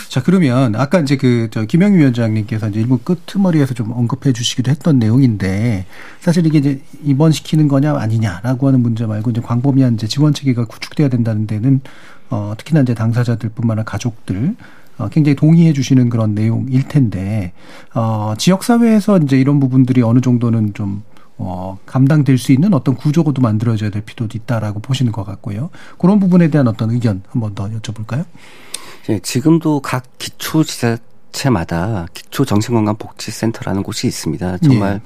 자, 그러면 아까 이제 그, 저, 김영희 위원장님께서 이제 일부 끄트머리에서 좀 언급해 주시기도 했던 내용인데 사실 이게 이제 입원시키는 거냐 아니냐라고 하는 문제 말고 이제 광범위한 이제 지원 체계가 구축돼야 된다는 데는 어, 특히나 이제 당사자들뿐만 아니라 가족들 어, 굉장히 동의해 주시는 그런 내용일 텐데 어, 지역 사회에서 이제 이런 부분들이 어느 정도는 좀 어, 감당될 수 있는 어떤 구조도 만들어져야 될 필요도 있다라고 보시는 것 같고요. 그런 부분에 대한 어떤 의견 한번 더 여쭤볼까요? 네, 지금도 각 기초지자체마다 기초정신건강복지센터라는 곳이 있습니다. 정말 예.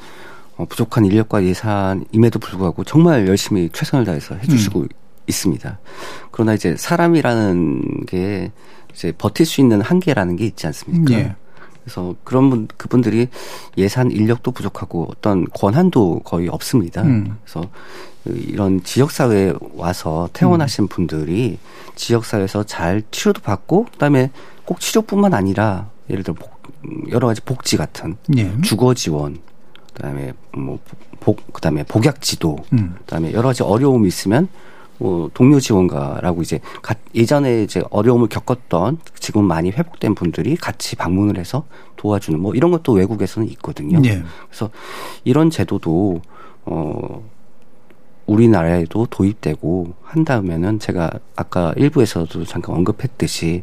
어, 부족한 인력과 예산임에도 불구하고 정말 열심히 최선을 다해서 해주시고 음. 있습니다. 그러나 이제 사람이라는 게 이제 버틸 수 있는 한계라는 게 있지 않습니까? 예. 그래서 그런 분 그분들이 예산 인력도 부족하고 어떤 권한도 거의 없습니다. 음. 그래서 이런 지역 사회에 와서 퇴원하신 음. 분들이 지역 사회에서 잘 치료도 받고 그다음에 꼭 치료뿐만 아니라 예를 들어 복, 여러 가지 복지 같은 예. 주거 지원 그다음에 뭐 복 그다음에 복약 지도 음. 그다음에 여러 가지 어려움이 있으면 뭐 동료 지원가라고 이제 예전에 이제 어려움을 겪었던 지금 많이 회복된 분들이 같이 방문을 해서 도와주는 뭐 이런 것도 외국에서는 있거든요. 네. 그래서 이런 제도도 어 우리나라에도 도입되고 한다면은 제가 아까 일부에서도 잠깐 언급했듯이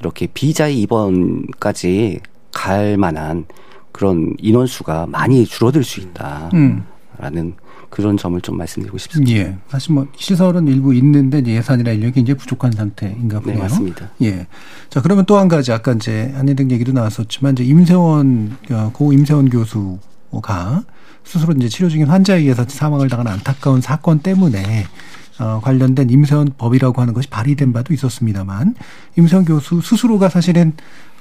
이렇게 비자의 입원까지 갈 만한 그런 인원수가 많이 줄어들 수 있다라는 음. 그런 점을 좀 말씀드리고 싶습니다. 예. 사실 뭐 시설은 일부 있는데 예산이나 인력이 이제 부족한 상태인가 보네요. 네, 맞습니다. 예. 자, 그러면 또 한 가지 아까 이제 한예등 얘기도 나왔었지만 이제 임세원 어, 고 임세원 교수가 스스로 이제 치료 중인 환자에 의해서 사망을 당한 안타까운 사건 때문에 어, 관련된 임세원 법이라고 하는 것이 발의된 바도 있었습니다만 임세원 교수 스스로가 사실은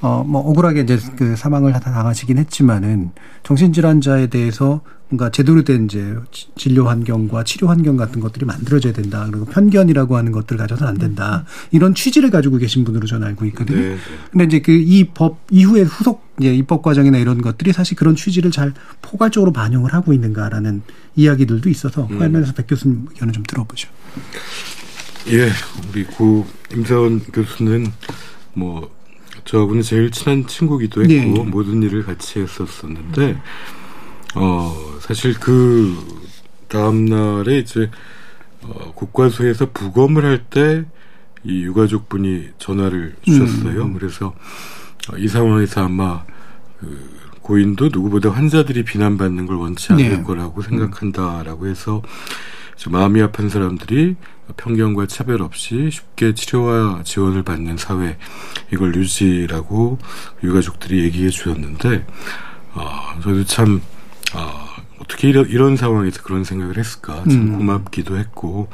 어, 뭐 억울하게 이제 그 사망을 당하시긴 했지만은 정신질환자에 대해서 뭔가 제대로 된 이제 진료 환경과 치료 환경 같은 것들이 만들어져야 된다. 그리고 편견이라고 하는 것들 가져서는 안 된다. 이런 취지를 가지고 계신 분으로 저는 알고 있거든요. 네, 네. 근데 이제 그 이 법 이후에 후속 이제 입법 과정이나 이런 것들이 사실 그런 취지를 잘 포괄적으로 반영을 하고 있는가라는 이야기들도 있어서 그 관련해서 백 교수님 의견을 좀 들어보죠. 예, 우리 고 임사원 교수는 뭐 저하고는 제일 친한 친구기도 했고 네. 모든 일을 같이 했었었는데 어 사실 그 다음 날에 이제 어, 국과수에서 부검을 할 때 이 유가족분이 전화를 주셨어요. 음. 그래서 어, 이 상황에서 아마 그 고인도 누구보다 환자들이 비난받는 걸 원치 않을 네. 거라고 생각한다라고 해서 마음이 아픈 사람들이 편견과 차별 없이 쉽게 치료와 지원을 받는 사회 이걸 유지라고 유가족들이 얘기해 주셨는데 어, 저도 참 어, 어떻게 이런, 이런 상황에서 그런 생각을 했을까 참 음. 고맙기도 했고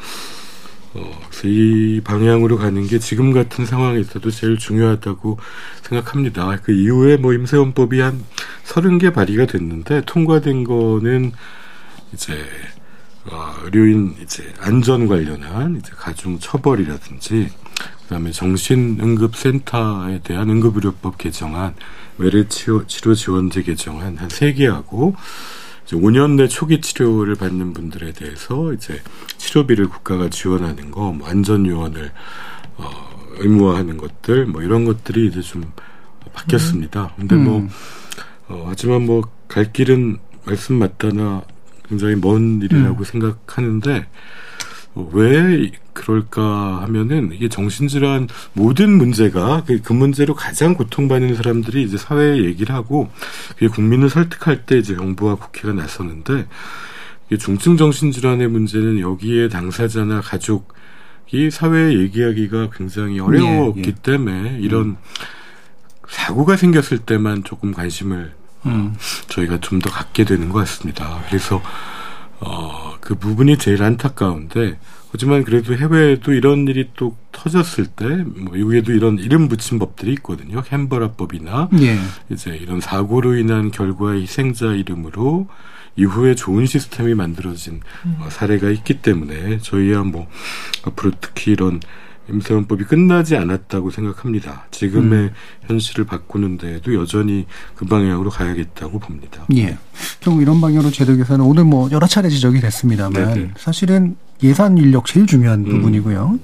어, 그래서 이 방향으로 가는 게 지금 같은 상황에서도 제일 중요하다고 생각합니다. 그 이후에 뭐 임세원법이 한 서른 개 발의가 됐는데 통과된 거는 이제 어, 의료인 이제 안전 관련한 이제 가중 처벌이라든지 그다음에 정신응급센터에 대한 응급의료법 개정안, 외래 치료, 치료 지원제 개정안 한 세 개하고 이제 5년 내 초기 치료를 받는 분들에 대해서 이제 치료비를 국가가 지원하는 거, 뭐 안전 요원을 어, 의무화하는 것들, 뭐 이런 것들이 이제 좀 바뀌었습니다. 근데 뭐 음. 어, 하지만 뭐 갈 길은 말씀 맞다나 굉장히 먼 일이라고 음. 생각하는데 어, 왜 그럴까 하면은 이게 정신질환 모든 문제가 그, 그 문제로 가장 고통받는 사람들이 이제 사회에 얘기를 하고 그게 국민을 설득할 때 이제 정부와 국회가 나서는데 이게 중증 정신질환의 문제는 여기에 당사자나 가족이 사회에 얘기하기가 굉장히 어려웠기 예, 예. 때문에 이런 음. 사고가 생겼을 때만 조금 관심을 음. 저희가 좀 더 갖게 되는 것 같습니다. 그래서 어, 그 부분이 제일 안타까운데 하지만 그래도 해외에도 이런 일이 또 터졌을 때, 뭐, 미국에도 이런 이름 붙인 법들이 있거든요. 햄버라법이나, 예. 이제 이런 사고로 인한 결과의 희생자 이름으로 이후에 좋은 시스템이 만들어진 음. 사례가 있기 때문에 저희야 뭐, 앞으로 특히 이런 임세원법이 끝나지 않았다고 생각합니다. 지금의 음. 현실을 바꾸는 데에도 여전히 그 방향으로 가야겠다고 봅니다. 예. 결국 이런 방향으로 제도 개선은 오늘 뭐 여러 차례 지적이 됐습니다만 네네. 사실은 예산 인력 제일 중요한 음. 부분이고요.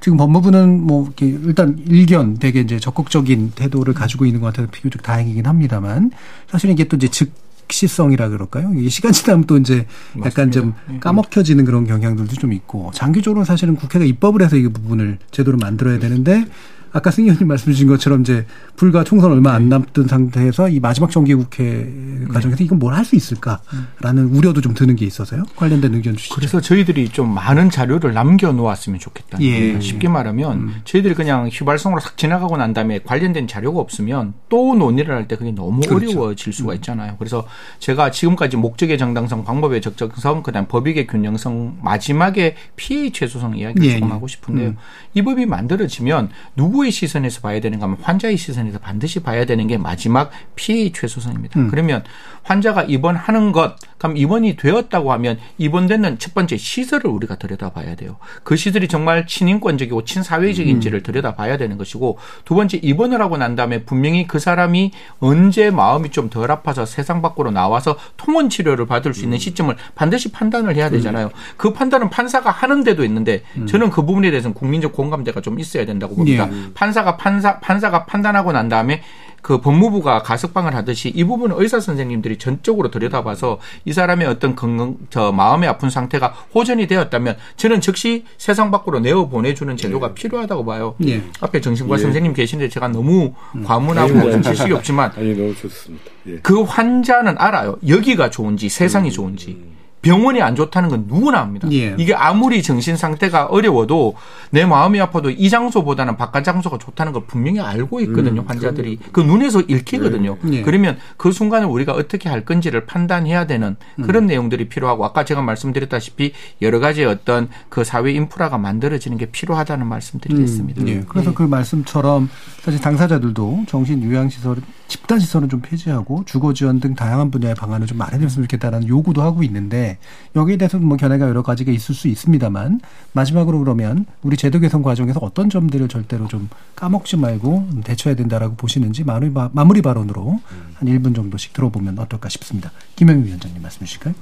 지금 법무부는 뭐 이렇게 일단 일견 되게 이제 적극적인 태도를 가지고 있는 것 같아서 비교적 다행이긴 합니다만 사실은 이게 또 이제 즉 시성이라 그럴까요? 이게 시간 지나면 또 이제 약간 맞습니다. 좀 예, 예. 까먹혀지는 그런 경향들도 좀 있고 장기적으로 사실은 국회가 입법을 해서 이 부분을 제도로 만들어야 되는데 아까 승 의원님 말씀 주신 것처럼 이제 불과 총선 얼마 안 남던 상태에서 이 마지막 정기국회 과정에서 이건 뭘 할 수 있을까라는 우려도 좀 드는 게 있어서요. 관련된 의견 주시죠. 그래서 저희들이 좀 많은 자료를 남겨 놓았으면 좋겠다. 예. 쉽게 말하면 음. 저희들이 그냥 휘발성으로 싹 지나가고 난 다음에 관련된 자료가 없으면 또 논의를 할 때 그게 너무 그렇죠. 어려워질 수가 음. 있잖아요. 그래서 제가 지금까지 목적의 정당성, 방법의 적정성, 그다음 법익의 균형성, 마지막에 피해 최소성 이야기를 예. 조금 예. 하고 싶은데요. 음. 이 법이 만들어지면 누구 누구의 시선에서 봐야 되는가 하면 환자의 시선에서 반드시 봐야 되는 게 마지막 피해 최소성입니다. 음. 그러면 환자가 입원하는 것, 그럼 입원이 되었다고 하면 입원되는 첫 번째 시설을 우리가 들여다봐야 돼요. 그 시설이 정말 친인권적이고 친사회적인지를 음. 들여다봐야 되는 것이고 두 번째 입원을 하고 난 다음에 분명히 그 사람이 언제 마음이 좀 덜 아파서 세상 밖으로 나와서 통원 치료를 받을 수 있는 음. 시점을 반드시 판단을 해야 되잖아요. 음. 그 판단은 판사가 하는 데도 있는데 음. 저는 그 부분에 대해서는 국민적 공감대가 좀 있어야 된다고 봅니다. 예. 판사가 판사 판사가 판단하고 난 다음에 그 법무부가 가석방을 하듯이 이 부분은 의사 선생님들이 전적으로 들여다봐서 이 사람의 어떤 건강 저 마음의 아픈 상태가 호전이 되었다면 저는 즉시 세상 밖으로 내어 보내주는 제도가 네. 필요하다고 봐요. 네. 앞에 정신과 네. 선생님 계신데 제가 너무 음. 과문하고 지식이 없지만 아니 너무 좋습니다. 예. 그 환자는 알아요. 여기가 좋은지 세상이 음. 좋은지. 병원이 안 좋다는 건 누구나 압니다. 예. 이게 아무리 정신 상태가 어려워도 내 마음이 아파도 이 장소보다는 바깥 장소가 좋다는 걸 분명히 알고 있거든요. 음, 환자들이 그럼. 그 눈에서 읽히거든요. 예. 예. 그러면 그 순간을 우리가 어떻게 할 건지를 판단해야 되는 그런 음. 내용들이 필요하고 아까 제가 말씀드렸다시피 여러 가지 어떤 그 사회 인프라가 만들어지는 게 필요하다는 말씀드리겠습니다. 음, 예. 그래서 그 말씀처럼 사실 당사자들도 정신 요양 시설 집단 시설은 좀 폐지하고 주거 지원 등 다양한 분야의 방안을 좀 마련했으면 좋겠다라는 요구도 하고 있는데 여기에 대해서 뭐 견해가 여러 가지가 있을 수 있습니다만 마지막으로 그러면 우리 제도 개선 과정에서 어떤 점들을 절대로 좀 까먹지 말고 대처해야 된다라고 보시는지 마무리, 마무리 발언으로 한 1분 정도씩 들어보면 어떨까 싶습니다. 김영희 위원장님 말씀 주실까요?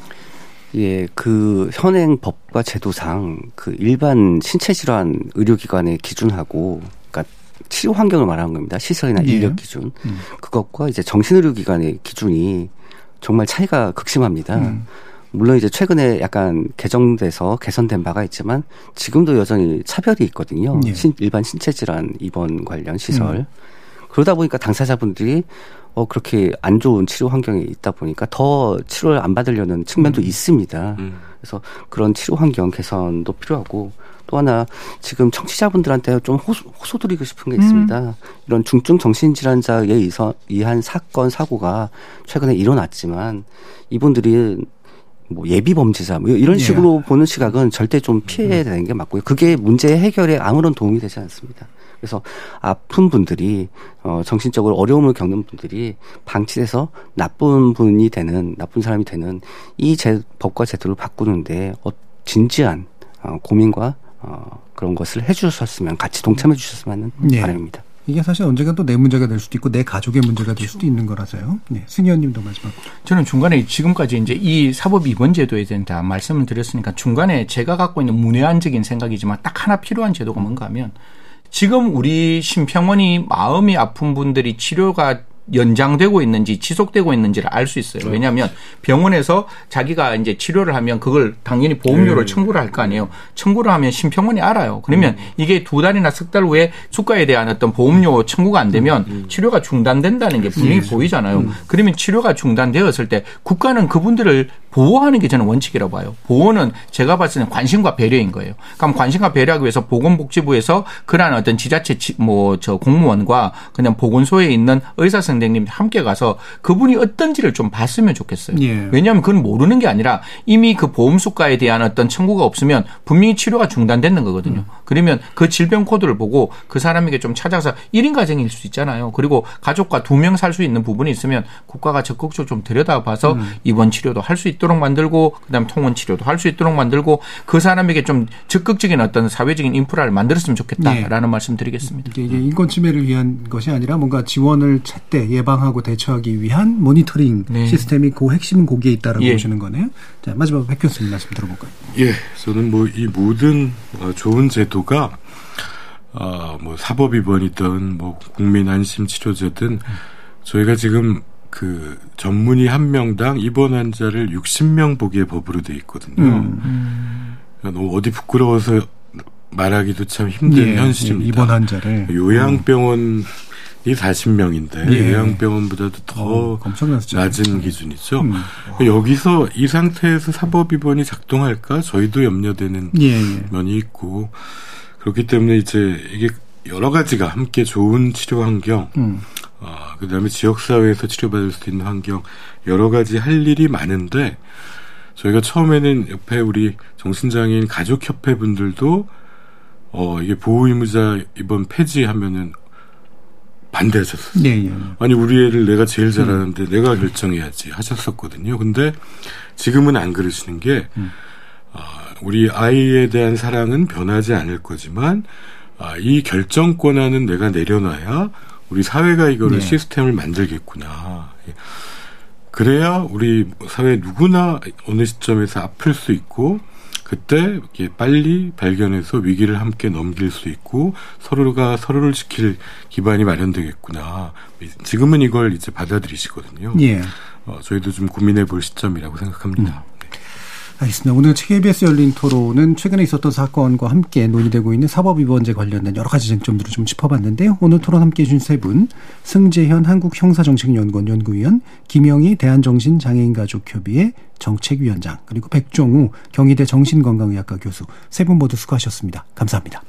예, 그 현행 법과 제도상 그 일반 신체 질환 의료기관의 기준하고 치료 환경을 말하는 겁니다. 시설이나 예. 인력 기준. 음. 그것과 이제 정신의료기관의 기준이 정말 차이가 극심합니다. 음. 물론 이제 최근에 약간 개정돼서 개선된 바가 있지만 지금도 여전히 차별이 있거든요. 예. 신, 일반 신체 질환 입원 관련 시설. 음. 그러다 보니까 당사자분들이 어 그렇게 안 좋은 치료 환경에 있다 보니까 더 치료를 안 받으려는 측면도 음. 있습니다. 음. 그래서 그런 치료 환경 개선도 필요하고 또 하나 지금 청취자분들한테 좀 호소, 호소드리고 싶은 게 있습니다. 음. 이런 중증 정신질환자에 이한 사건 사고가 최근에 일어났지만 이분들이 뭐 예비 범죄자 뭐 이런 예. 식으로 예. 보는 시각은 절대 좀 피해야 되는 게 맞고요. 그게 문제 해결에 아무런 도움이 되지 않습니다. 그래서 아픈 분들이 어 정신적으로 어려움을 겪는 분들이 방치돼서 나쁜 분이 되는 나쁜 사람이 되는 이 제, 법과 제도를 바꾸는데 어, 진지한 어, 고민과 어, 그런 것을 해주셨으면 같이 동참해 주셨으면 하는 네. 바람입니다. 이게 사실 언젠가 또 내 문제가 될 수도 있고 내 가족의 문제가 될 수도 있는 거라서요. 네, 승희원님도 마지막. 저는 중간에 지금까지 이제 이 사법 입원 제도에 대한 다 말씀을 드렸으니까 중간에 제가 갖고 있는 문외한적인 생각이지만 딱 하나 필요한 제도가 뭔가 하면 지금 우리 심평원이 마음이 아픈 분들이 치료가 연장되고 있는지 지속되고 있는지를 알 수 있어요. 네. 왜냐하면 병원에서 자기가 이제 치료를 하면 그걸 당연히 보험료를 네. 청구를 할 거 아니에요. 청구를 하면 심평원이 알아요. 그러면 음. 이게 두 달이나 석 달 후에 수가에 대한 어떤 보험료 청구가 안 되면 음. 음. 치료가 중단된다는 게 분명히 네. 보이잖아요. 음. 그러면 치료가 중단되었을 때 국가는 그분들을 보호하는 게 저는 원칙이라고 봐요. 보호는 제가 봤을 때는 관심과 배려인 거예요. 그럼 관심과 배려하기 위해서 보건복지부에서 그러한 어떤 지자체 뭐 저 공무원과 그냥 보건소에 있는 의사 선 생님 함께 가서 그분이 어떤지를 좀 봤으면 좋겠어요. 예. 왜냐하면 그건 모르는 게 아니라 이미 그 보험수가에 대한 어떤 청구가 없으면 분명히 치료가 중단되는 거거든요. 음. 그러면 그 질병 코드를 보고 그 사람에게 좀 찾아서 1인 가정일 수 있잖아요. 그리고 가족과 두 명 살 수 있는 부분이 있으면 국가가 적극적으로 좀 들여다봐서 음. 입원 치료도 할 수 있도록 만들고 그다음 통원 치료도 할 수 있도록 만들고 그 사람에게 좀 적극적인 어떤 사회적인 인프라를 만들었으면 좋겠다라는 네. 말씀드리겠습니다. 이게 인권 침해를 위한 것이 아니라 뭔가 지원을 예방하고 대처하기 위한 모니터링 네. 시스템이 그 핵심은 거기에 있다라고 예. 보시는 거네요. 자 마지막 백 교수님 말씀 들어볼까요? 예, 저는 뭐 이 모든 어, 좋은 제도가 어, 뭐 사법 위반이든 뭐 국민 안심 치료제든 저희가 지금 그 전문의 한 명당 입원 환자를 60명 보기에 법으로 돼 있거든요. 음. 그러니까 너무 어디 부끄러워서 말하기도 참 힘든 예, 현실입니다. 예, 입원 환자를 요양병원 이 40명인데 예. 요양병원보다도 더 어, 낮은 기준이죠. 음. 여기서 이 상태에서 사법 입원이 작동할까 저희도 염려되는 예, 예. 면이 있고 그렇기 때문에 이제 이게 여러 가지가 함께 좋은 치료 환경, 음. 어, 그다음에 지역 사회에서 치료받을 수 있는 환경 여러 가지 할 일이 많은데 저희가 처음에는 옆에 우리 정신장애인 가족협회 분들도 어 이게 보호의무자 이번 폐지하면은 반대하셨어요. 예, 예. 아니 우리 애를 내가 제일 잘하는데 음. 내가 결정해야지 하셨었거든요. 근데 지금은 안 그러시는 게 음. 어, 우리 아이에 대한 사랑은 변하지 않을 거지만 아, 이 결정 권한은 내가 내려놔야 우리 사회가 이거를 네. 시스템을 만들겠구나. 예. 그래야 우리 사회 누구나 어느 시점에서 아플 수 있고 그때 빨리 발견해서 위기를 함께 넘길 수 있고 서로가 서로를 지킬 기반이 마련되겠구나. 지금은 이걸 이제 받아들이시거든요. 예. 어, 저희도 좀 고민해 볼 시점이라고 생각합니다. 음. 알겠습니다. 오늘 KBS 열린 토론은 최근에 있었던 사건과 함께 논의되고 있는 사법위반제 관련된 여러 가지 쟁점들을 좀 짚어봤는데요. 오늘 토론 함께 해 주신 세 분, 승재현 한국형사정책연구원 연구위원, 김영희 대한정신장애인가족협의회 정책위원장, 그리고 백종우 경희대 정신건강의학과 교수 세 분 모두 수고하셨습니다. 감사합니다.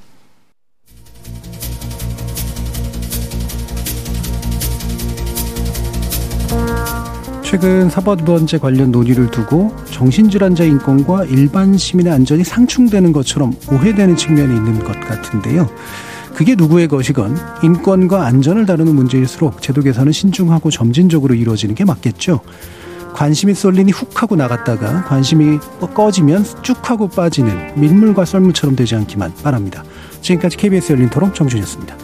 최근 사법번제 관련 논의를 두고 정신질환자 인권과 일반 시민의 안전이 상충되는 것처럼 오해되는 측면이 있는 것 같은데요. 그게 누구의 것이건 인권과 안전을 다루는 문제일수록 제도 개선은 신중하고 점진적으로 이루어지는 게 맞겠죠. 관심이 쏠리니 훅 하고 나갔다가 관심이 꺼지면 쭉 하고 빠지는 밀물과 썰물처럼 되지 않기만 바랍니다. 지금까지 KBS 열린 토론 정준이었습니다.